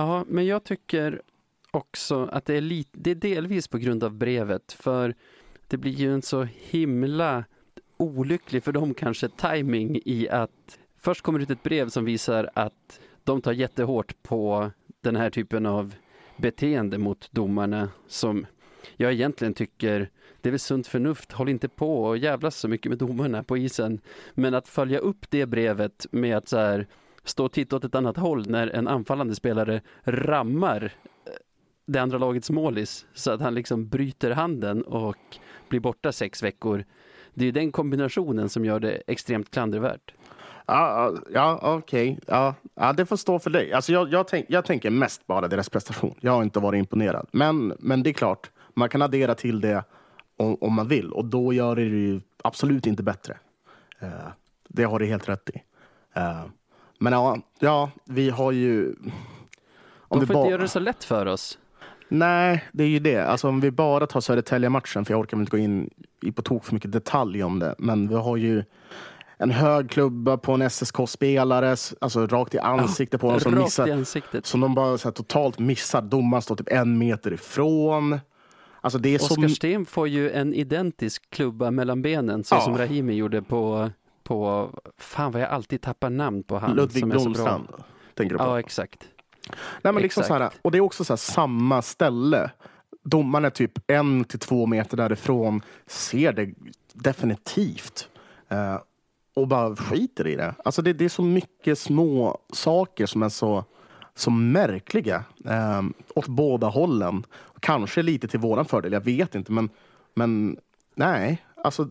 Ja, men jag tycker också att det är, lite, det är delvis på grund av brevet. För det blir ju en så himla olycklig för dem kanske timing i att först kommer ut ett brev som visar att de tar jättehårt på den här typen av beteende mot domarna som jag egentligen tycker det är väl sunt förnuft, håll inte på och jävlas så mycket med domarna på isen. Men att följa upp det brevet med att så här stå och titta åt ett annat håll när en anfallande spelare rammar eh, det andra lagets målis så att han liksom bryter handen och blir borta sex veckor. Det är ju den kombinationen som gör det extremt klandervärt. Ja, ja, ja okej. Ja, ja, det får stå för dig. Alltså jag, jag, tänk, jag tänker mest bara deras prestation. Jag har inte varit imponerad. Men, men det är klart, man kan addera till det om, om man vill. Och då gör det ju absolut inte bättre. Eh, det har du helt rätt i. Eh, men ja, ja, vi har ju... Om De vi får ba- inte göra det så lätt för oss. Nej, det är ju det. Alltså om vi bara tar Södertälje-matchen, för jag orkar inte gå in i på tok för mycket detalj om det. Men vi har ju en hög klubba på en SSK-spelare, alltså rakt i ansiktet på honom som, missar, som de bara så här, totalt missar. Domaren står typ en meter ifrån. Alltså det är så... Oskar Sten får ju en identisk klubba mellan benen så Ja. som Rahimi gjorde på, på, fan vad jag alltid tappar namn på han Ludvig som är så bra. Blomstrand. Tänker du på? Ja, exakt. Nej, men liksom så här, exakt. och det är också så här, samma ställe. Domaren är typ en till två meter därifrån. Ser det definitivt. Eh, och bara skiter i det. Alltså det, det är så mycket små saker som är så, så märkliga. Eh, åt båda hållen. Kanske lite till våran fördel, jag vet inte. Men, men nej, alltså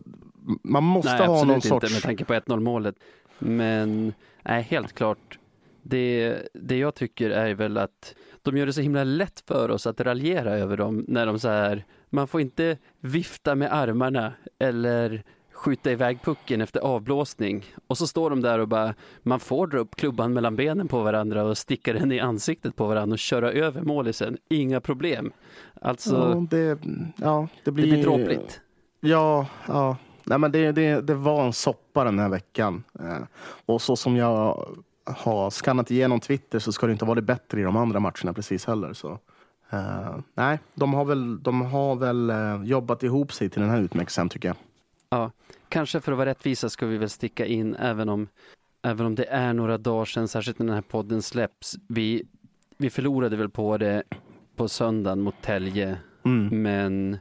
man måste Nej, ha absolut någon inte sorts... med tanke på 1-0 målet. Men nej, helt klart. Det, det jag tycker är väl att de gör det så himla lätt för oss att raljera över dem när de så här, man får inte vifta med armarna eller skjuta iväg pucken efter avblåsning. Och så står de där och bara, man får dra upp klubban mellan benen på varandra och sticka den i ansiktet på varandra och köra över målisen. Inga problem. Alltså, ja, det, ja, det det blir, blir dråpligt. Ja, ja. Nej, men det, det, det var en soppa den här veckan. Eh, och så som jag har skannat igenom Twitter så ska det inte vara det bättre i de andra matcherna precis heller. Så. eh, nej, de har väl, de har väl eh, jobbat ihop sig till den här utmärkelsen tycker jag. Ja, kanske för att vara rättvisa ska vi väl sticka in även om, även om det är några dagar sedan, särskilt när den här podden släpps. Vi, vi förlorade väl på det på söndagen mot Tälje, Mm. men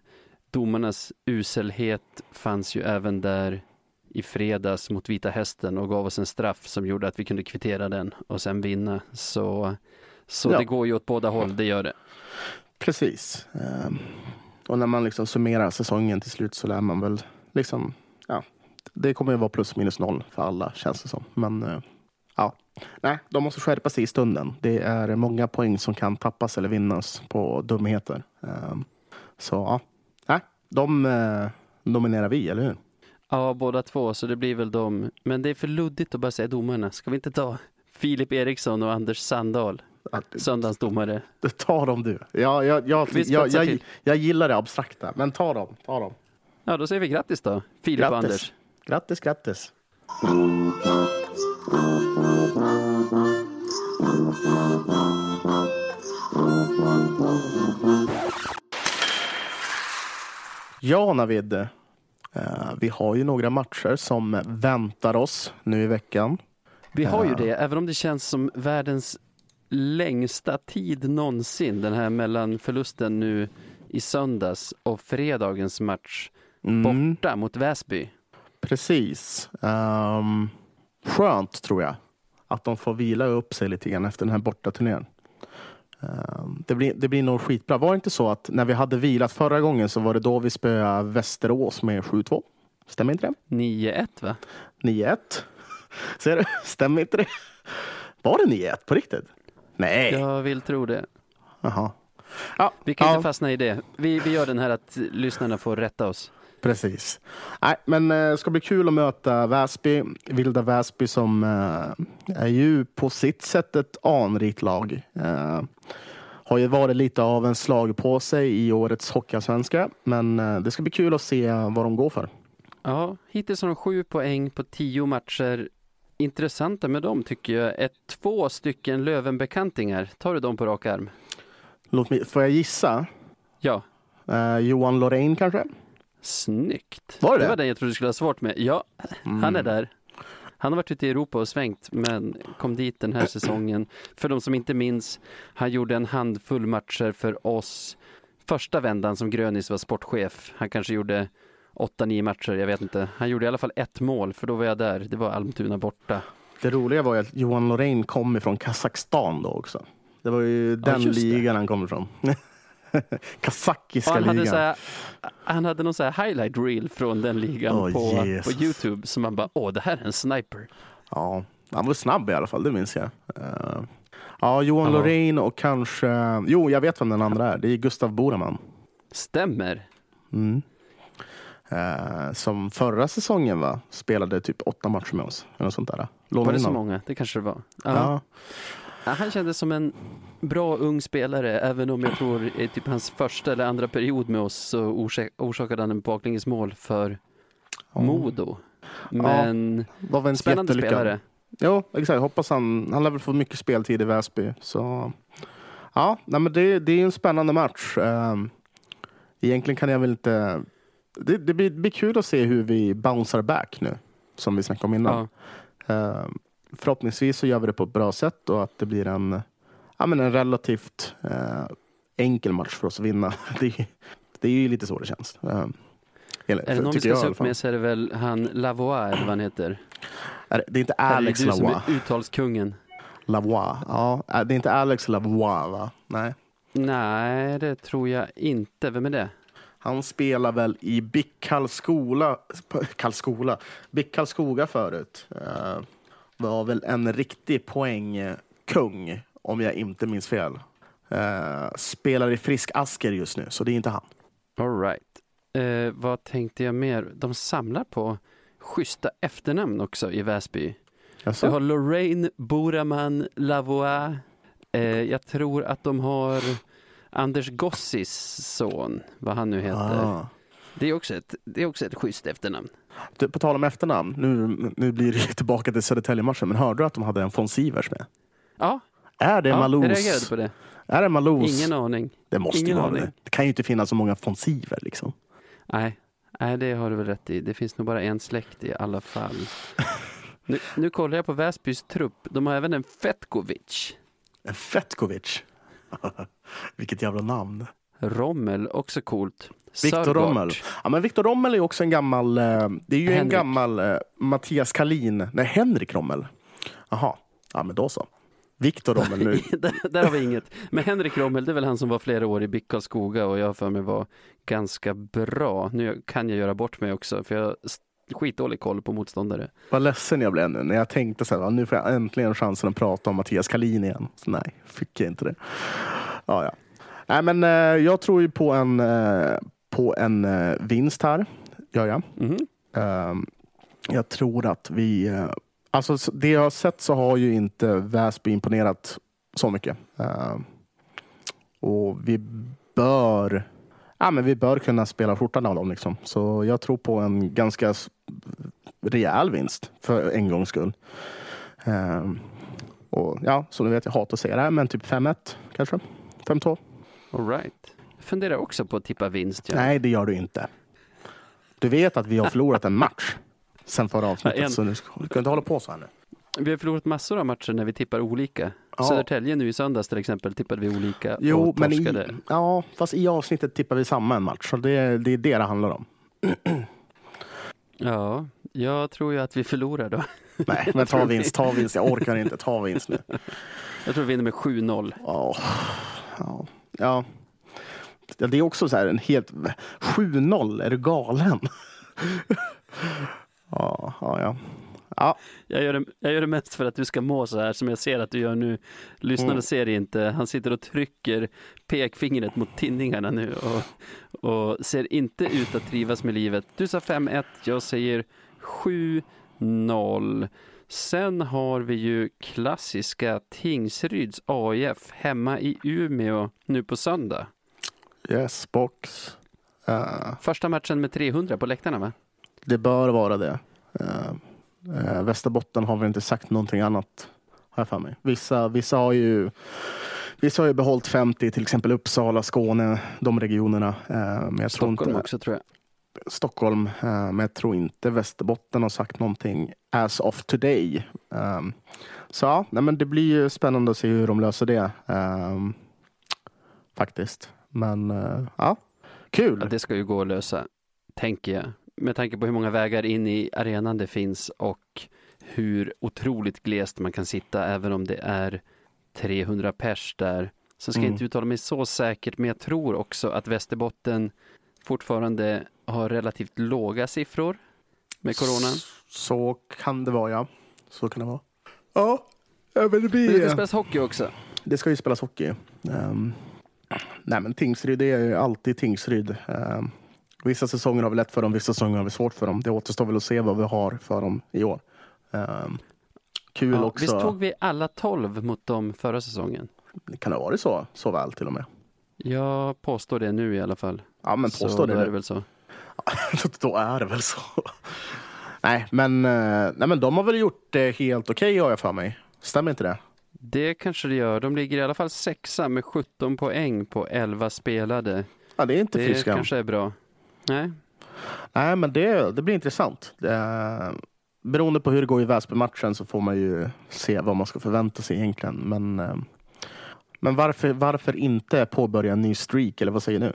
domarnas uselhet fanns ju även där i fredags mot Vita Hästen och gav oss en straff som gjorde att vi kunde kvittera den och sen vinna. Så, så Ja. det går ju åt båda håll, det gör det. Precis. Eh, och när man liksom summerar säsongen till slut så lär man väl liksom, ja, det kommer ju vara plus minus noll för alla känns det som. Men eh, ja, nej, de måste skärpa sig i stunden. Det är många poäng som kan tappas eller vinnas på dumheter. Eh, så ja, de eh, nominerar vi, eller hur? Ja, båda två, så det blir väl dem. Men det är för luddigt att bara säga domarna. Ska vi inte ta Filip Eriksson och Anders Sandahl, söndagens domare? Ta dem du. Ja, jag, jag, jag, jag, jag gillar det abstrakta, men ta dem. Ta dem. Ja, då säger vi grattis då, Filip och Grattis. Anders. Grattis, grattis. Ja, Navid. Eh, vi har ju några matcher som väntar oss nu i veckan. Vi har ju Ja. det, även om det känns som världens längsta tid någonsin, den här mellan förlusten nu i söndags och fredagens match Mm, borta mot Väsby. precis. Um, skönt, tror jag, att de får vila upp sig lite grann efter den här bortaturnén. Um, det, blir, det blir nog skitbra. Var det inte så att när vi hade vilat förra gången så var det då vi spöade Västerås med 7-2? Stämmer inte det? 9-1 va? 9-1. Ser du? Stämmer inte det? Var det 9-1 på riktigt? Nej. Jag vill tro det. Jaha. Ja, Vi kan ja, inte fastna i det. Vi, vi gör den här att lyssnarna får rätta oss. Precis. Nej, men det ska bli kul att möta Väsby. Vilda Väsby som eh, är ju på sitt sätt ett anrikt lag. Eh, har ju varit lite av en slag på sig i årets Hockeyallsvenska. Men eh, det ska bli kul att se vad de går för. Ja, hittills har de sju poäng på tio matcher. Intressanta med dem tycker jag är två stycken Lövenbekantingar. Tar du dem på rak arm? Låt mig, får jag gissa? Ja. Eh, Johan Lorraine kanske? Snyggt. Var det det? var den jag trodde du skulle ha svårt med. Ja, Mm. han är där. Han har varit ute i Europa och svängt, men kom dit den här säsongen. För de som inte minns, han gjorde en handfull matcher för oss. Första vändan som Grönis var sportchef. Han kanske gjorde 8-9 matcher, jag vet inte. Han gjorde i alla fall ett mål, för då var jag där. Det var Almtuna borta. Det roliga var ju att Johan Lorraine kom ifrån Kazakstan då också. Det var ju den det. ligan han kom ifrån. Kazakiska han, hade ligan. så här, han hade någon så här highlight reel från den ligan Åh, på, Jesus. på Youtube. Så man bara, åh det här är en sniper. Ja, han var snabb i alla fall, det minns jag. Eh, ja, Johan Ja. Lorraine och kanske... Jo, jag vet vem den andra är. Det är Gustav Boraman. Stämmer. Mm. Eh, som förra säsongen va? spelade typ åtta matcher med oss. Eller sånt där. Var det så många? Det kanske det var. Ja. Ja, Han kändes som en bra ung spelare, även om jag tror i typ hans första eller andra period med oss så orsak- orsakade han en baklängesmål för Ja. Modo. Men inte spännande spelare. Jo, exakt. Hoppas han... Han lär väl få mycket speltid i Väsby. Så... Ja, nej, men det, det är en spännande match. Um, egentligen kan jag väl inte... Det, det blir, blir kul att se hur vi bouncear back nu, som vi snackade om innan. Ja. Ehm, förhoppningsvis så gör vi det på ett bra sätt och att det blir en, ja, men en relativt eh, enkel match för oss att vinna. Det, är- det är ju lite så det känns. Um, eller, Är det någon vi ska se upp med så är det väl han Lavois eller vad han heter. Är det- Det är inte Eller är det Alex du som Lavois. är uttalskungen. Lavois. Ja, det är inte Alex Lavois va? Nej. Nej, det tror jag inte. Vem är det? Han spelar väl i BIK Karlskoga förut. Uh, var väl en riktig poängkung om jag inte minns fel. Eh, spelar i Frisk Asker just nu, så det är inte han. All right. Eh, vad tänkte jag mer? De samlar på schyssta efternamn också i Väsby. Jaså? Du har Lorraine Boraman Lavois. Eh, jag tror att de har Anders Gossis son, vad han nu heter. Ah. Det, är också ett, det är också ett schysst efternamn. Du, på tal om efternamn, nu, nu blir det tillbaka till Södertälje-matchen, men hörde du att de hade en von Sivers med? Ja, Är det ja Malous? jag reagerade på det. Är det Malous? Ingen aning. det måste ingen vara aning. det. Det kan ju inte finnas så många von Siver liksom. Nej, nej, det har du väl rätt i. Det finns nog bara en släkt i alla fall. Nu, nu kollar jag på Väsbys trupp. De har även en Fetkovic. En Fetkovic. Vilket jävla namn. Rommel, också coolt. Viktor. Rommel. Ja, men Viktor Rommel är också en gammal... eh, Det är ju en Henrik. gammal eh, Mattias Kalin. Nej, Henrik Rommel. Jaha. Ja, men då så. Viktor Rommel nu. där, där har vi inget. Men Henrik Rommel, det är väl han som var flera år i BIK Karlskoga och jag för mig var ganska bra. Nu kan jag göra bort mig också för jag har skitdålig koll på motståndare. Vad ledsen jag blev nu när jag tänkte så här, "Ja, nu får jag äntligen chansen att prata om Mattias Kalin igen. Så nej, fick jag inte det. Ja, ja. Nej, men eh, jag tror ju på en, eh, på en eh, vinst här. Gör jag. Ehm, jag tror att vi... alltså det jag har sett så har ju inte Väsby imponerat så mycket. Ehm, och vi bör... Ja, men vi bör kunna spela skjortan av dem. Liksom. Så jag tror på en ganska rejäl vinst för en gångs skull. Ehm, och ja, som du vet, jag hatar att säga det här, men typ 5-1 kanske. 5-2. All right. Jag funderar också på att tippa vinst. Ja. Nej, det gör du inte. Du vet att vi har förlorat en match sen förra avsnittet, Ja, en. så du ska, du kan inte hålla på så här nu. Vi har förlorat massor av matcher när vi tippar olika. Ja. Södertälje nu i söndags till exempel tippade vi olika Jo, och men i, ja, fast i avsnittet tippar vi samma en match, så det, det är det det handlar om. Ja, jag tror ju att vi förlorar då. Nej, men ta vinst, ta vinst. Jag orkar inte. Ta vinst nu. Jag tror vi vinner med 7-0. Ja, ja, ja. Det är också så här en helt... 7-0, är du galen? ja, ja, ja. Ja, Jag gör, det, jag gör det mest för att du ska må så här som jag ser att du gör nu. Lyssnarna Mm. ser inte. Han sitter och trycker pekfingret mot tinningarna nu och, och ser inte ut att trivas med livet. Du sa 5-1, jag säger 7-0. Sen har vi ju klassiska Tingsryds AIF hemma i Umeå nu på söndag. yes, box. Eh, Första matchen med 300 på läktarna va? det bör vara det. Uh, uh, Västerbotten har väl inte sagt någonting annat, har jag för mig. Vissa, vissa har ju Vissa har ju behållit 50, till exempel Uppsala, Skåne, de regionerna. Men jag tror Stockholm inte, också tror jag. Stockholm, eh, men jag tror inte Västerbotten har sagt någonting as of today. Um, så ja, nej, men det blir ju spännande att se hur de löser det. Um, faktiskt. Men uh, ja, kul. Ja, det ska ju gå att lösa, tänker jag. Med tanke på hur många vägar in i arenan det finns och hur otroligt glest man kan sitta även om det är 300 pers där. Så ska jag Mm. inte uttala mig så säkert, men jag tror också att Västerbotten fortfarande har relativt låga siffror med coronan. Så kan det vara, ja. Så kan det vara. Ja, men det Men det blir... ska spelas hockey också. Det ska ju spelas hockey. Um, nej men Tingsryd, det är ju alltid Tingsryd. Um, vissa säsonger har vi lätt för dem, vissa säsonger har vi svårt för dem. Det återstår väl att se vad vi har för dem i år. Um, kul Ja, också. visst tog vi alla 12 mot dem förra säsongen? Kan det ha varit så? Så väl till och med. Jag påstår det nu i alla fall. Ja men Så påstå då det. är det väl så. Då är det väl så. nej, men, eh, nej men de har väl gjort det helt okej har jag för mig. Stämmer inte det? Det kanske det gör. De ligger i alla fall sexa med 17 poäng på 11 spelade. Ja, det är inte Det fiskam. kanske är bra. Nej, Nej, men det, det blir intressant. Det, beroende på hur det går i Väsby-matchen så får man ju se vad man ska förvänta sig egentligen. Men, eh, men varför, varför inte påbörja en ny streak, eller vad säger du?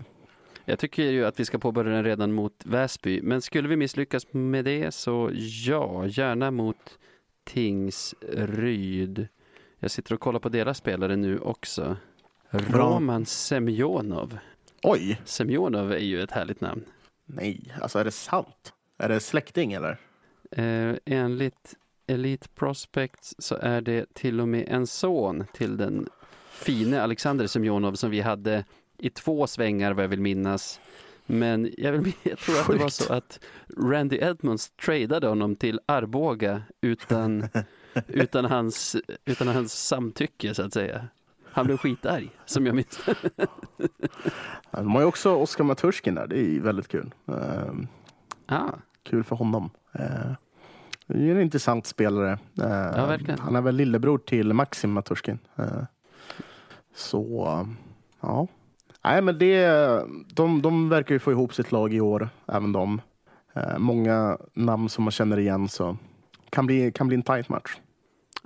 jag tycker ju att vi ska påbörja den redan mot Väsby. Men skulle vi misslyckas med det så ja, gärna mot Tingsryd. Jag sitter och kollar på deras spelare nu också. Roman Semjonov. Oj! Semjonov är ju ett härligt namn. Nej, alltså är det sant? Är det släkting eller? Eh, enligt Elite Prospects så är det till och med en son till den fine Alexander Semjonov som vi hade i två svängar vad jag vill minnas. Men jag, vill, jag tror att det var så att Randy Edmonds tradade honom till Arboga utan, utan, hans, utan hans samtycke så att säga. Han blev skitarg som jag minns De har ju också Oskar Maturskin där, det är väldigt kul. Eh, ah, kul för honom. Eh, det är en intressant spelare. Eh, Ja. Han är väl lillebror till Maxim Maturskin. Så, ja. Nej, men det, de, de verkar ju få ihop sitt lag i år, även de. Eh, många namn som man känner igen, så kan bli, kan bli en tight match.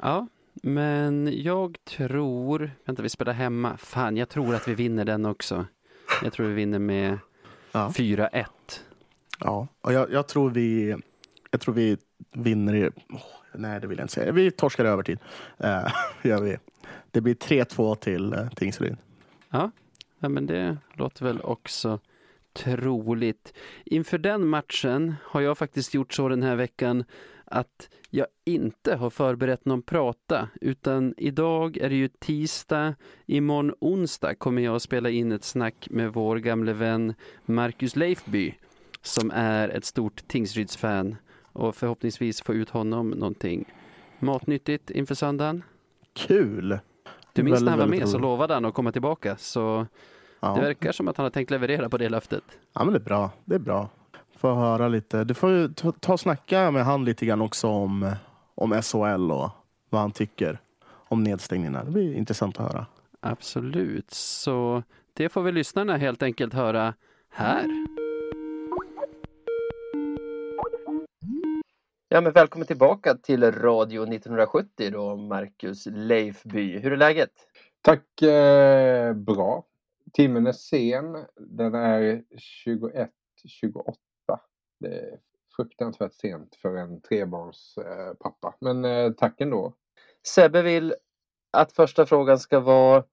Ja, men jag tror, vänta vi spelar hemma, fan jag tror att vi vinner den också. Jag tror vi vinner med Ja. 4-1. Ja, och jag, jag, tror vi, jag tror vi vinner i... åh, nej, det vill jag inte säga. Vi torskar i övertid. Eh, gör vi. Det blir 3-2 till uh, Tingsryd. Ja, ja, men det låter väl också troligt. Inför den matchen har jag faktiskt gjort så den här veckan att jag inte har förberett någon prata utan idag är det ju tisdag, imorgon onsdag kommer jag att spela in ett snack med vår gamle vän Marcus Leifby som är ett stort Tingsryds-fan och förhoppningsvis få ut honom någonting matnyttigt inför söndagen. Kul! Du minns när han var med så väldigt lovade han att komma tillbaka så Ja. det verkar som att han har tänkt leverera på det löftet. ja, men det är bra. Det är bra. Få höra lite. Du får ju ta, ta och snacka med han lite grann också om, om SHL och vad han tycker om nedstängningarna. Det blir intressant att höra. Absolut, så det får vi lyssnarna helt enkelt höra här. Ja, men välkommen tillbaka till Radio 1970 då, Marcus Leifby. Hur är läget? Tack, eh, bra. Timmen är sen. Den är 21.28. Det är fruktansvärt sent för en trebarnspappa. Eh, pappa. Men eh, tack ändå. Sebbe vill att första frågan ska vara,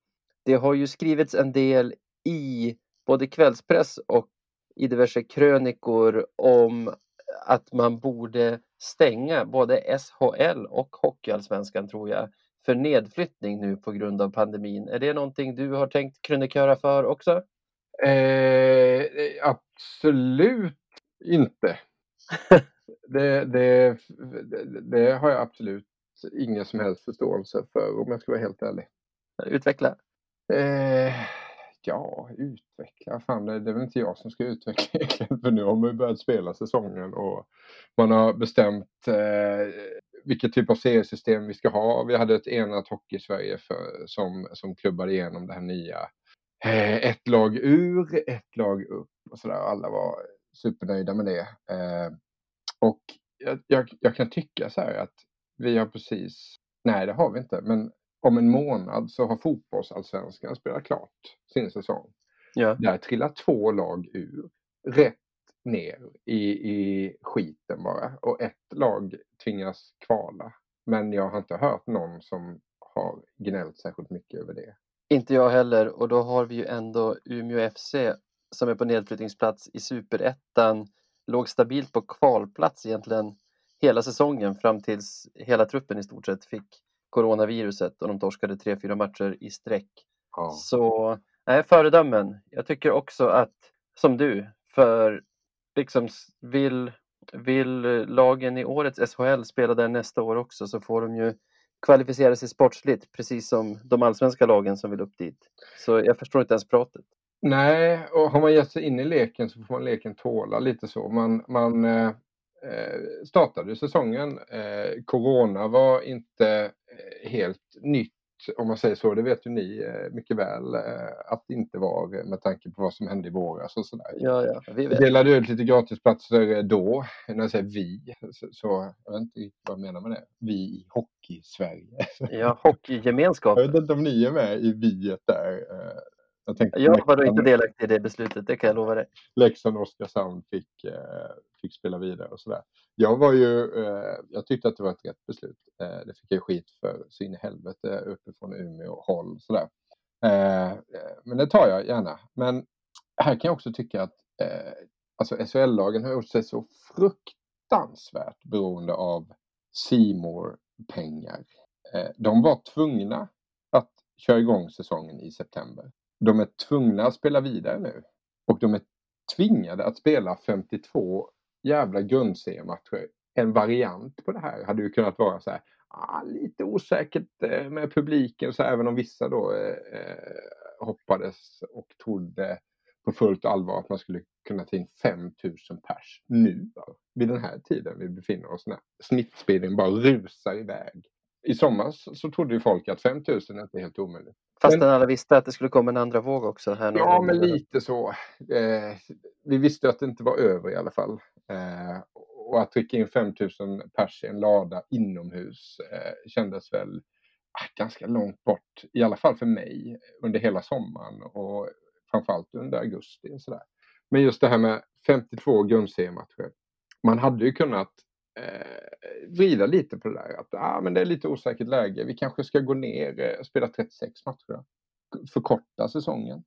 det har ju skrivits en del i både kvällspress och i diverse krönikor om att man borde stänga både SHL och Hockeyallsvenskan tror jag för nedflyttning nu på grund av pandemin. Är det någonting du har tänkt kröniköra för också? Eh, absolut inte. det, det, det, har jag absolut ingen som helst förståelse för om jag ska vara helt ärlig. Utveckla. Eh, ja, utveckla. Fan, det, det är väl inte jag som ska utveckla egentligen. För nu har man ju börjat spela säsongen och man har bestämt eh, vilket typ av seriesystem vi ska ha. Vi hade ett enat Hockey-Sverige som, som klubbade igenom det här nya. Eh, ett lag ur, ett lag upp och sådär. Alla var supernöjda med det. Eh, och jag, jag, jag, kan tycka så här att vi har precis, nej det har vi inte, men om en månad så har fotbollsallsvenskan spelat klart sin säsong. Ja. Där trillar två lag ur, rätt ner i, i skiten bara. Och ett lag tvingas kvala. Men jag har inte hört någon som har gnällt särskilt mycket över det. Inte jag heller och då har vi ju ändå Umeå FC som är på nedflyttningsplats i superettan. Låg stabilt på kvalplats egentligen hela säsongen fram tills hela truppen i stort sett fick coronaviruset och de torskade tre, fyra matcher i sträck. Ja. Så nej, föredömen. Jag tycker också att, som du, för liksom vill, vill lagen i årets SHL spela där nästa år också så får de ju kvalificera sig sportsligt precis som de allsvenska lagen som vill upp dit. Så jag förstår inte ens pratet. Nej, och har man gett sig in i leken så får man leken tåla lite så. Man, man eh, startade säsongen. Eh, corona var inte eh, helt nytt om man säger så, det vet ju ni eh, mycket väl eh, att det inte var med tanke på vad som hände i våras och sådär. Ja, ja, vi vet. delade ut lite gratisplatser då, när jag säger vi, så, så jag vet inte riktigt vad jag menar med det. Vi i Hockey-Sverige. Ja, hockeygemenskapen. Jag vet inte om ni är med i viet där. Eh, jag, tänkte jag var inte delaktig i det beslutet, det kan jag lova dig. Leksand och Oskarshamn fick, fick spela vidare och sådär. Jag var ju, eh, jag tyckte att det var ett rätt beslut. Eh, det fick jag skit för så in i helvete uppifrån Umeå håll sådär. Eh, eh, men det tar jag gärna. Men här kan jag också tycka att eh, alltså SHL-lagen har gjort sig så fruktansvärt beroende av Simor pengar. Eh, de var tvungna att köra igång säsongen i september. De är tvungna att spela vidare nu och de är tvingade att spela 52 jävla grundseriematcher. En variant på det här hade ju kunnat vara så här, ah, lite osäkert eh, med publiken, så även om vissa då eh, eh, hoppades och trodde på fullt allvar att man skulle kunna ta in 5000 pers nu, vid den här tiden vi befinner oss när snittspelningen bara rusar iväg. I somras så trodde ju folk att 5000 är inte helt omöjligt. Fastän men, alla visste att det skulle komma en andra våg också? Här ja, men lite så. Eh, vi visste att det inte var över i alla fall. Eh, och att trycka in 5000 pers i en lada inomhus eh, kändes väl ah, ganska långt bort, i alla fall för mig, under hela sommaren och framförallt under augusti. Och sådär. Men just det här med 52 grundseriematcher. Man hade ju kunnat eh, vrida lite på det där. Att ah, men det är lite osäkert läge. Vi kanske ska gå ner eh, och eh, spela 36 matcher. Förkorta säsongen.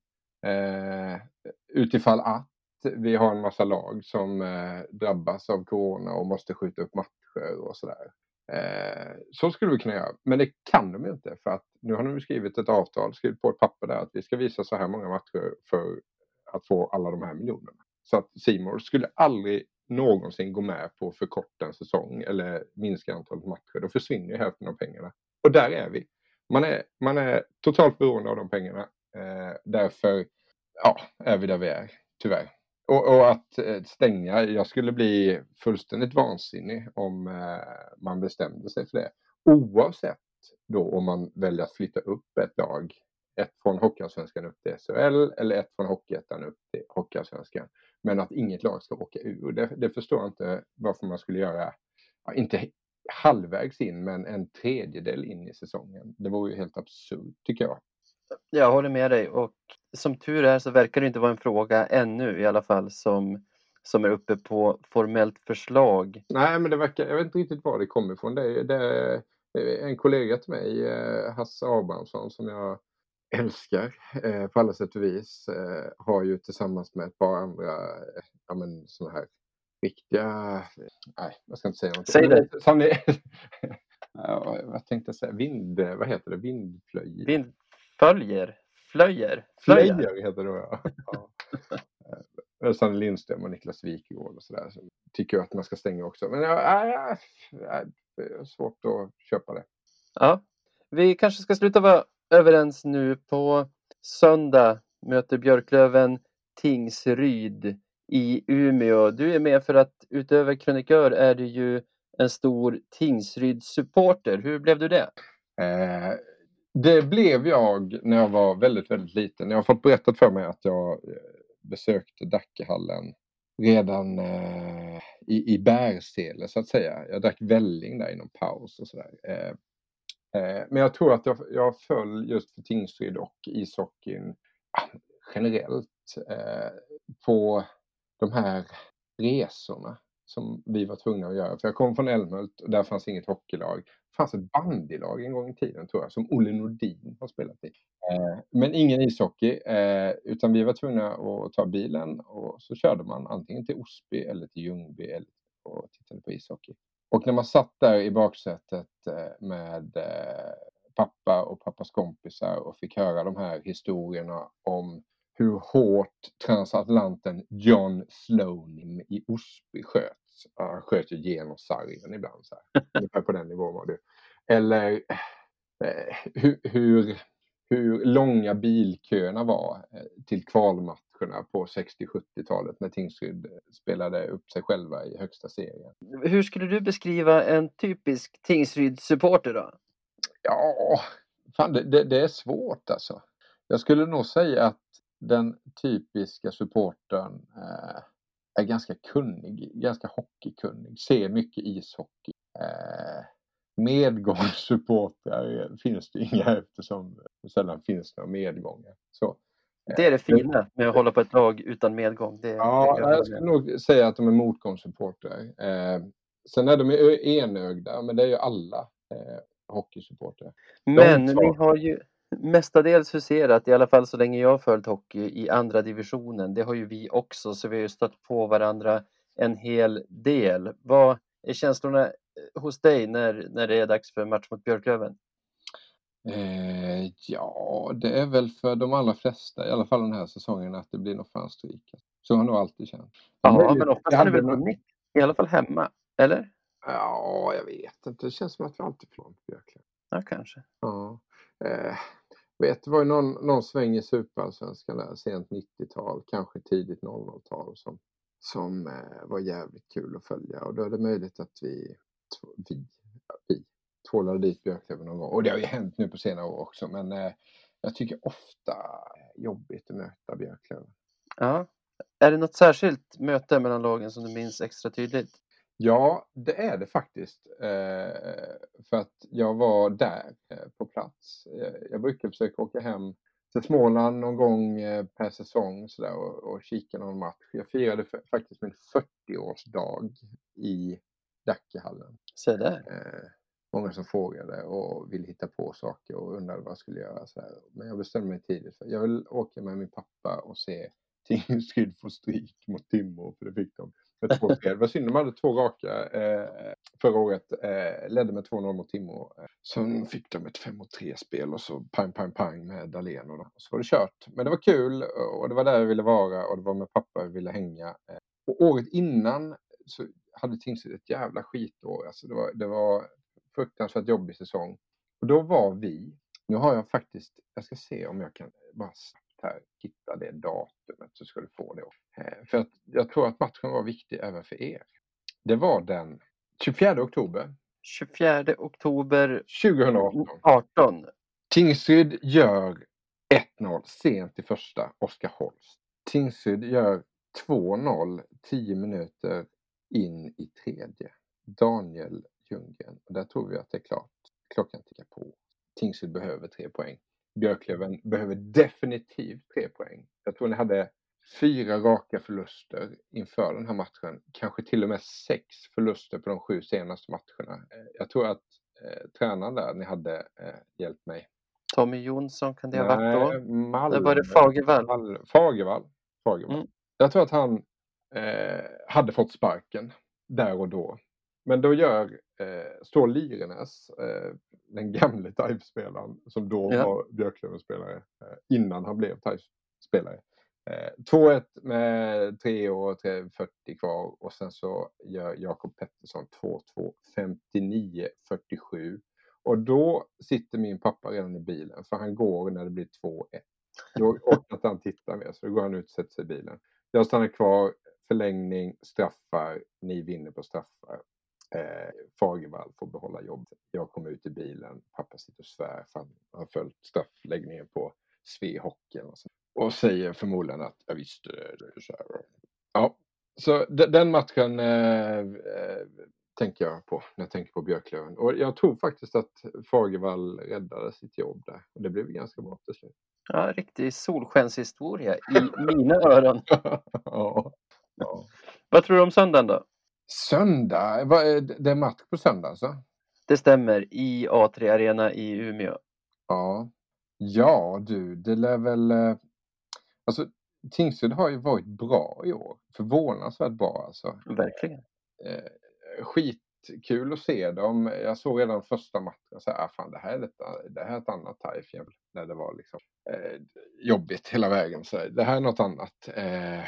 Eh, utifall att vi har en massa lag som eh, drabbas av corona och måste skjuta upp matcher och sådär. Eh, så skulle vi kunna göra, men det kan de ju inte för att nu har de skrivit ett avtal, skrivit på ett papper där att vi ska visa så här många matcher för att få alla de här miljonerna. Så att Simor skulle aldrig någonsin gå med på att förkorta en säsong eller minska antalet matcher. Då försvinner ju hälften av pengarna. Och där är vi. Man är, man är totalt beroende av de pengarna. Eh, därför ja, är vi där vi är, tyvärr. Och, och, att eh, stänga, jag skulle bli fullständigt vansinnig om eh, man bestämde sig för det. Oavsett då om man väljer att flytta upp ett lag, ett från Hockeyallsvenskan upp till SHL eller ett från Hockeyettan upp till Hockeyallsvenskan. Men att inget lag ska åka ur, det, det förstår jag inte varför man skulle göra, ja, inte halvvägs in, men en tredjedel in i säsongen. Det vore ju helt absurt tycker jag. Jag håller med dig och som tur är så verkar det inte vara en fråga ännu i alla fall som, som är uppe på formellt förslag. Nej, men det verkar, jag vet inte riktigt var det kommer ifrån. Det, det är en kollega till mig, eh, Hasse Abrahamsson, som jag älskar eh, på alla sätt och vis, eh, har ju tillsammans med ett par andra ja, men, såna här riktiga... Nej, jag ska inte säga något. Säg det. Sanning... ja, vad tänkte jag säga? Vind... Vad heter det? Vindflöj? Vindföljer? Flöjer? Flöjer? Flöjer heter det ja. ja. Eh, Sanne Lindström och Niklas Wikegård och sådär. Så tycker jag att man ska stänga också. Men ja, ja, ja, det är svårt att köpa det. Ja. Vi kanske ska sluta vara överens nu. På söndag möter Björklöven Tingsryd i Umeå. Du är med för att utöver krönikör är du ju en stor Tingsryd-supporter. Hur blev du det? Eh, det blev jag när jag var väldigt, väldigt liten. Jag har fått berättat för mig att jag eh, besökte Dackehallen redan eh, i, i Bärsele så att säga. Jag drack välling där inom paus och sådär. Eh, Eh, men jag tror att jag, jag föll just för Tingsryd och ishockeyn ah, generellt eh, på de här resorna som vi var tvungna att göra. För jag kom från Älmhult och där fanns inget hockeylag. Det fanns ett bandylag en gång i tiden tror jag, som Olle Nordin har spelat i. Eh, men ingen ishockey, utan vi var tvungna att ta bilen och så körde man antingen till Osby eller till Ljungby eller och tittade på ishockey. Och när man satt där i baksätet eh, med eh, pappa och pappas kompisar och fick höra de här historierna om hur hårt transatlanten John Slonim i Osby sköts. Han sköt ju genom sargen ibland. Så här. Ungefär på den nivån var det. Eller eh, hur, hur, hur långa bilköerna var eh, till kvalmatcherna på 60-70-talet när Tingsryd spelade upp sig själva i högsta serien. Hur skulle du beskriva en typisk Tingsryd-supporter då? Ja, fan, det, det, det är svårt alltså. Jag skulle nog säga att den typiska supportern eh, är ganska kunnig, ganska hockeykunnig, ser mycket ishockey. Eh, medgångssupportrar finns det inga eftersom det sällan finns några medgångar. Så, Det är det fina med att hålla på ett lag utan medgång. Det, Ja, det jag skulle nog säga att de är motgångssupportrar. Eh, sen är de enögda, men det är ju alla eh, hockeysupportrar. Men två. har ju mestadels huserat, i alla fall så länge jag har följt hockey, i andra divisionen. Det har ju vi också, så vi har ju stött på varandra en hel del. Vad är känslorna eh, hos dig när, när det är dags för match mot Björklöven? Eh, ja, det är väl för de allra flesta, i alla fall den här säsongen, att det blir något fan stryk. Så har nog alltid känt. Ja, men oftast ni hade väl nog- vunnit? I alla fall hemma, eller? Ja, jag vet inte. Det känns som att vi alltid får något Björklöven. Ja, kanske. Ja. Eh, vet, det var ju någon, någon sväng i superallsvenskan där, sent 90-tal, kanske tidigt 00-tal som, som eh, var jävligt kul att följa. Och då är det möjligt att vi, vi, vi tvålade dit Björklöven någon gång. Och det har ju hänt nu på senare år också, men eh, jag tycker ofta jobbigt att möta Björklöven. Ja. Är det något särskilt möte mellan lagen som du minns extra tydligt? Ja, det är det faktiskt. Eh, för att jag var där eh, på plats. Eh, jag brukar försöka åka hem till Småland någon gång eh, per säsong så där, och, och kika någon match. Jag firade fa- faktiskt min 40-årsdag i Dackehallen. Se där. Eh, många som frågade och ville hitta på saker och undrade vad jag skulle göra. Så här. Men jag bestämde mig tidigt för jag vill åka med min pappa och se Tingsryd få stryk mot Timrå, för det fick de. Med två spel. Det var synd, de hade två raka eh, förra året. Eh, ledde med 2-0 mot Timrå. Sen fick de ett 5 3-spel och så pang, pang, pang med Dahlén och så var det kört. Men det var kul och det var där jag ville vara och det var med pappa jag ville hänga. Eh, och året innan så hade Tingsryd ett jävla skitår. Alltså det, var, det var fruktansvärt jobbig säsong. Och då var vi, nu har jag faktiskt, jag ska se om jag kan bara snabbt här hitta det datumet så ska du få det. Eh, för att jag tror att matchen var viktig även för er. Det var den 24 oktober 24 oktober 2018. 18. Tingsryd gör 1-0 sent i första, Oskar Holst. Tingsryd gör 2-0 10 minuter in i tredje. Daniel Ljunggren. Och där tror vi att det är klart. Klockan tickar på. Tingsryd behöver tre poäng. Björklöven behöver definitivt tre poäng. Jag tror ni hade fyra raka förluster inför den här matchen. Kanske till och med sex förluster på de sju senaste matcherna. Eh, Jag tror att eh, tränaren där, ni hade eh, hjälpt mig. Tommy Jonsson kan det ha varit då? Nej, Malmö. Eller var det Fagervall? Fagervall. Fagervall. Mm. Jag tror att han eh, hade fått sparken där och då. Men då gör, eh, står Lyrenäs, eh, den gamle TIFE-spelaren som då Ja. var Björklöven-spelare eh, innan han blev TIFE-spelare. Eh, 2-1 med 3 år, 40 kvar och sen så gör Jakob Pettersson 2-2, 59-47. Och då sitter min pappa redan i bilen för han går när det blir 2-1. Då orkar inte han titta mer så då går han ut och sätter sig i bilen. Jag stannar kvar, förlängning, straffar, ni vinner på straffar. Eh, Fagervall får behålla jobbet. Jag kommer ut i bilen, pappa sitter och svär för han har följt straffläggningen på Svehockeyn och, så. och säger förmodligen att jag visste det. så här. Ja, så de- den matchen eh, eh, tänker jag på när jag tänker på Björklöven. Och jag tror faktiskt att Fagervall räddade sitt jobb där. Och det blev ganska bra till slut. Ja, riktig solskenshistoria i mina öron. ja. Ja. Vad tror du om söndagen då? Söndag, det är match på söndag alltså? Det stämmer, i A3 Arena i Umeå. Ja. Ja du, det lär väl... eh, Alltså Tingsryd har ju varit bra i år. Förvånansvärt bra alltså. Verkligen. Eh, skitkul att se dem. Jag såg redan första matchen så här, ah, fan det här är, ett, det här är ett annat jämfört när det var liksom eh, jobbigt hela vägen. Så här, det här är något annat. Eh,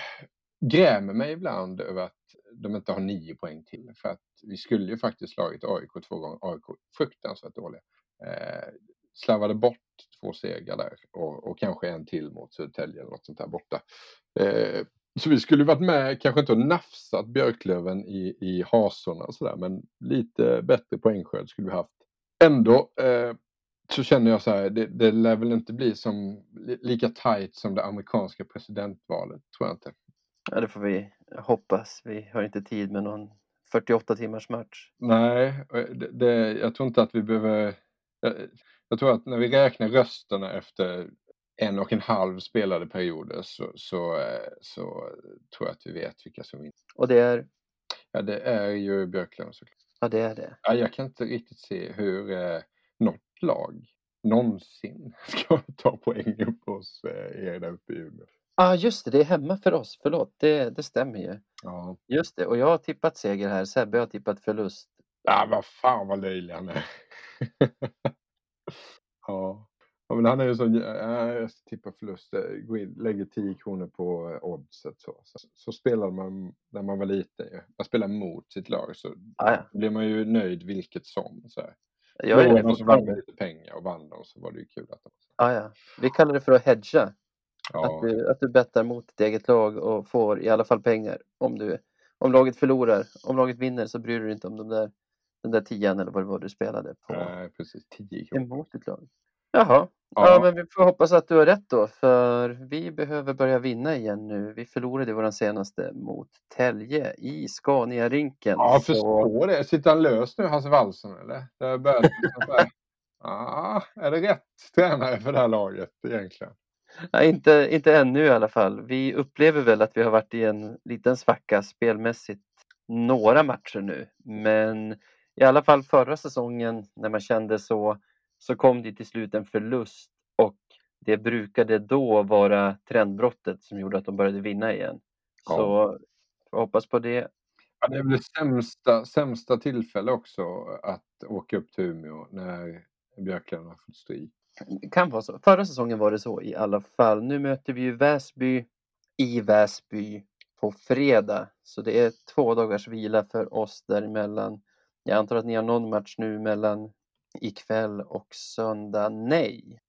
grämer mig ibland över att de inte har nio poäng till. För att vi skulle ju faktiskt slagit AIK två gånger. AIK fruktansvärt dåliga. Eh, slarvade bort två segrar där och, och kanske en till mot Södertälje eller något sånt där borta. Eh, så vi skulle varit med, kanske inte och nafsat Björklöven i, i hasorna och sådär, men lite bättre poängskörd skulle vi haft. Ändå eh, så känner jag så här, det, det lär väl inte bli som, lika tajt som det amerikanska presidentvalet, tror jag inte. Ja, det får vi hoppas. Vi har inte tid med någon 48 timmars match. Nej, det, det, jag tror inte att vi behöver... Jag, jag tror att när vi räknar rösterna efter en och en halv spelade perioder så, så, eh, så tror jag att vi vet vilka som vinner. Och det är, Ja, det är ju Björklöven såklart. ja det är det. Ja, jag kan inte riktigt se hur eh, något lag någonsin ska ta poäng upp hos eh, er där uppe i Umeå. Ja, ah, just det, det är hemma för oss. Förlåt, det, det stämmer ju. Ja. Just det, och jag har tippat seger här. Sebbe har tippat förlust. Ja, vad fan vad löjlig han är. ja. ja, men han är ju så, ja, jag ska tippa förlust, eh, gå in, lägger 10 kronor på eh, oddset så. så. Så spelade man när man var liten ju. Man spelar mot sitt lag så Ah, ja. blir man ju nöjd vilket som. Så här. Jag är Någon som vann lite pengar och vann dem så var det ju kul att de... Ah, ja. Vi kallar det för att hedga. Ja, Att, du, att du bettar mot ditt eget lag och får i alla fall pengar. Om, du, om laget förlorar, om laget vinner så bryr du dig inte om de där, den där tian eller vad det var du spelade på nej, precis. 10 kronor. emot ditt lag. Jaha, ja. Ja. men vi får hoppas att du har rätt då för vi behöver börja vinna igen nu. Vi förlorade vår senaste mot Tälje i Scania-rinken. Ja, jag så- förstår det. Sitter han lös nu, Hasse Wallson, eller? Det har börjat liksom så ah, är det rätt tränare för det här laget egentligen? Nej, inte, inte ännu i alla fall. Vi upplever väl att vi har varit i en liten svacka spelmässigt några matcher nu. Men i alla fall förra säsongen när man kände så, så kom det till slut en förlust och det brukade då vara trendbrottet som gjorde att de började vinna igen. Ja. Så får hoppas på det. Ja, det är väl det sämsta, sämsta tillfälle också att åka upp till Umeå när Björklöven har fått stryk. Kan vara så. Förra säsongen var det så i alla fall. Nu möter vi ju Väsby i Väsby på fredag. Så det är två dagars vila för oss däremellan. Jag antar att ni har någon match nu mellan ikväll och söndag. Nej.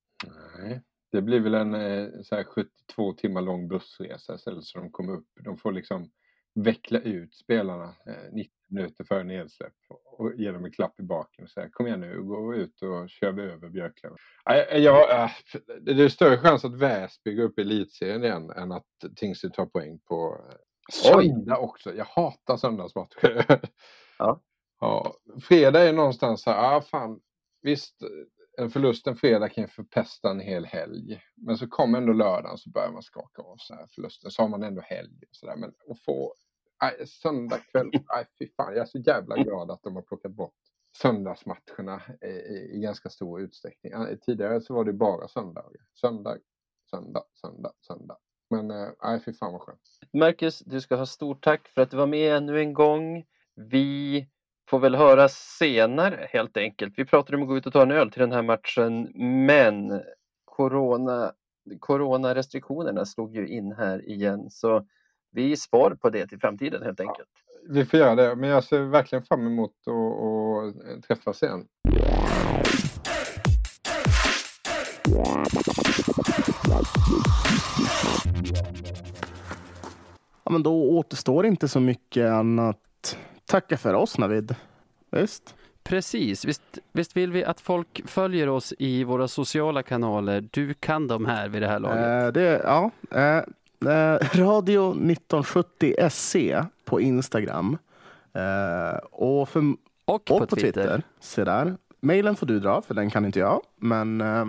Nej. Det blir väl en eh, så här 72 timmar lång bussresa istället så de kommer upp. De får liksom veckla ut spelarna eh, 90 minuter före nedsläpp och ge dem en klapp i baken och säga kom igen nu, gå ut och kör vi över Björklöven. Nej, Jag, äh, det är större chans att Väsby går upp i elitserien igen än att Tingsryd tar poäng på eh, söndag också. Jag hatar söndagsmatcher. Ja. ja. Fredag är någonstans här, ah, fan, visst en förlust en fredag kan ju förpesta en hel helg. Men så kommer ändå lördagen så börjar man skaka av så här förlusten. Så har man ändå helg. Och så där. Men att få aj, söndag kväll, aj, fy fan. Jag är så jävla glad att de har plockat bort söndagsmatcherna i, i, i ganska stor utsträckning. Eh, tidigare så var det bara söndagar. Söndag, söndag, söndag, söndag. Men eh, fy fan vad skönt. Marcus, du ska ha stort tack för att du var med ännu en gång. Vi får väl höras senare helt enkelt. Vi pratade om att gå ut och ta en öl till den här matchen, men corona, coronarestriktionerna slog ju in här igen, så vi spar på det till framtiden helt enkelt. Vi får göra det, men jag ser verkligen fram emot att, att träffas igen. Ja, men då återstår inte så mycket annat. Tacka för oss Navid. Visst? Precis, visst, visst vill vi att folk följer oss i våra sociala kanaler. Du kan dem här vid det här laget. Eh, det, ja, eh, eh, Radio 1970 SC på Instagram. Eh, och, för, och, och på, Twitter. Se där. Mailen får du dra, för den kan inte jag. Men eh,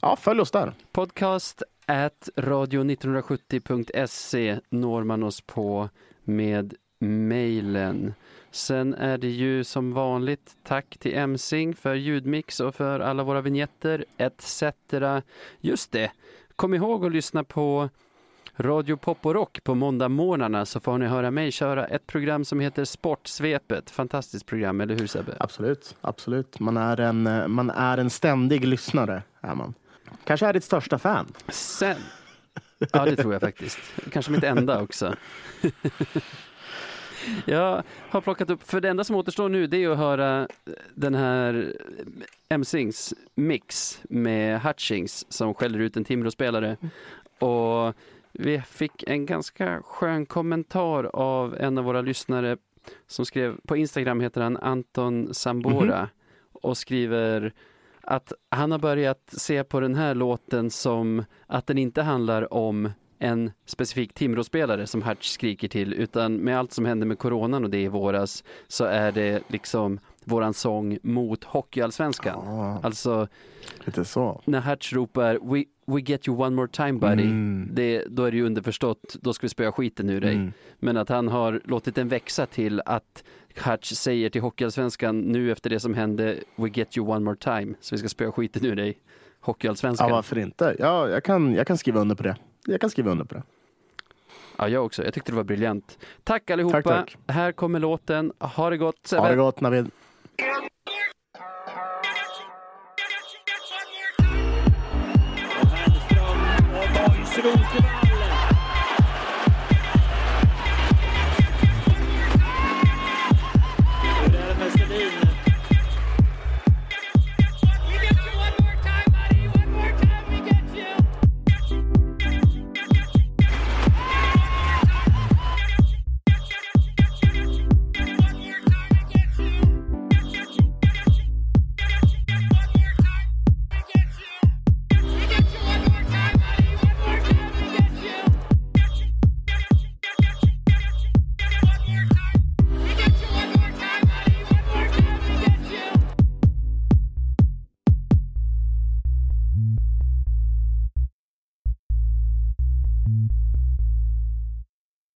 ja, följ oss där. Podcast at radio1970.se når man oss på med mejlen. Sen är det ju som vanligt tack till Emsing för ljudmix och för alla våra vignetter etc. Just det, kom ihåg att lyssna på Radio Pop och Rock på måndagmorgnarna så får ni höra mig köra ett program som heter Sportsvepet. Fantastiskt program, eller hur Sebbe? Absolut, absolut. Man är en, man är en ständig lyssnare. Är man. Kanske är ditt största fan. Sen, ja det tror jag faktiskt. Kanske mitt enda också. Jag har plockat upp, för det enda som återstår nu det är att höra den här Emsings mix med Hutchings som skäller ut en Timrå-spelare. Och vi fick en ganska skön kommentar av en av våra lyssnare som skrev, på Instagram heter han Anton Sambora mm -hmm. och skriver att han har börjat se på den här låten som att den inte handlar om en specifik Timrå-spelare som Hertz skriker till utan med allt som hände med coronan och det i våras så är det liksom våran sång mot Hockeyallsvenskan. Ja, alltså lite så. när Hertz ropar we, we get you one more time buddy, mm. det, då är det ju underförstått, då ska vi spöa skiten ur dig. Mm. Men att han har låtit den växa till att Hertz säger till Hockeyallsvenskan nu efter det som hände we get you one more time, så vi ska spöa skiten ur dig. Hockeyallsvenskan. Ja, varför inte? Ja, jag kan, jag kan skriva under på det jag kan skriva under på det. Ja, jag också. Jag tyckte det var briljant. Tack allihopa. Tack, tack. Här kommer låten. Ha det gott Sebbe. Ha det gott Navid. Ström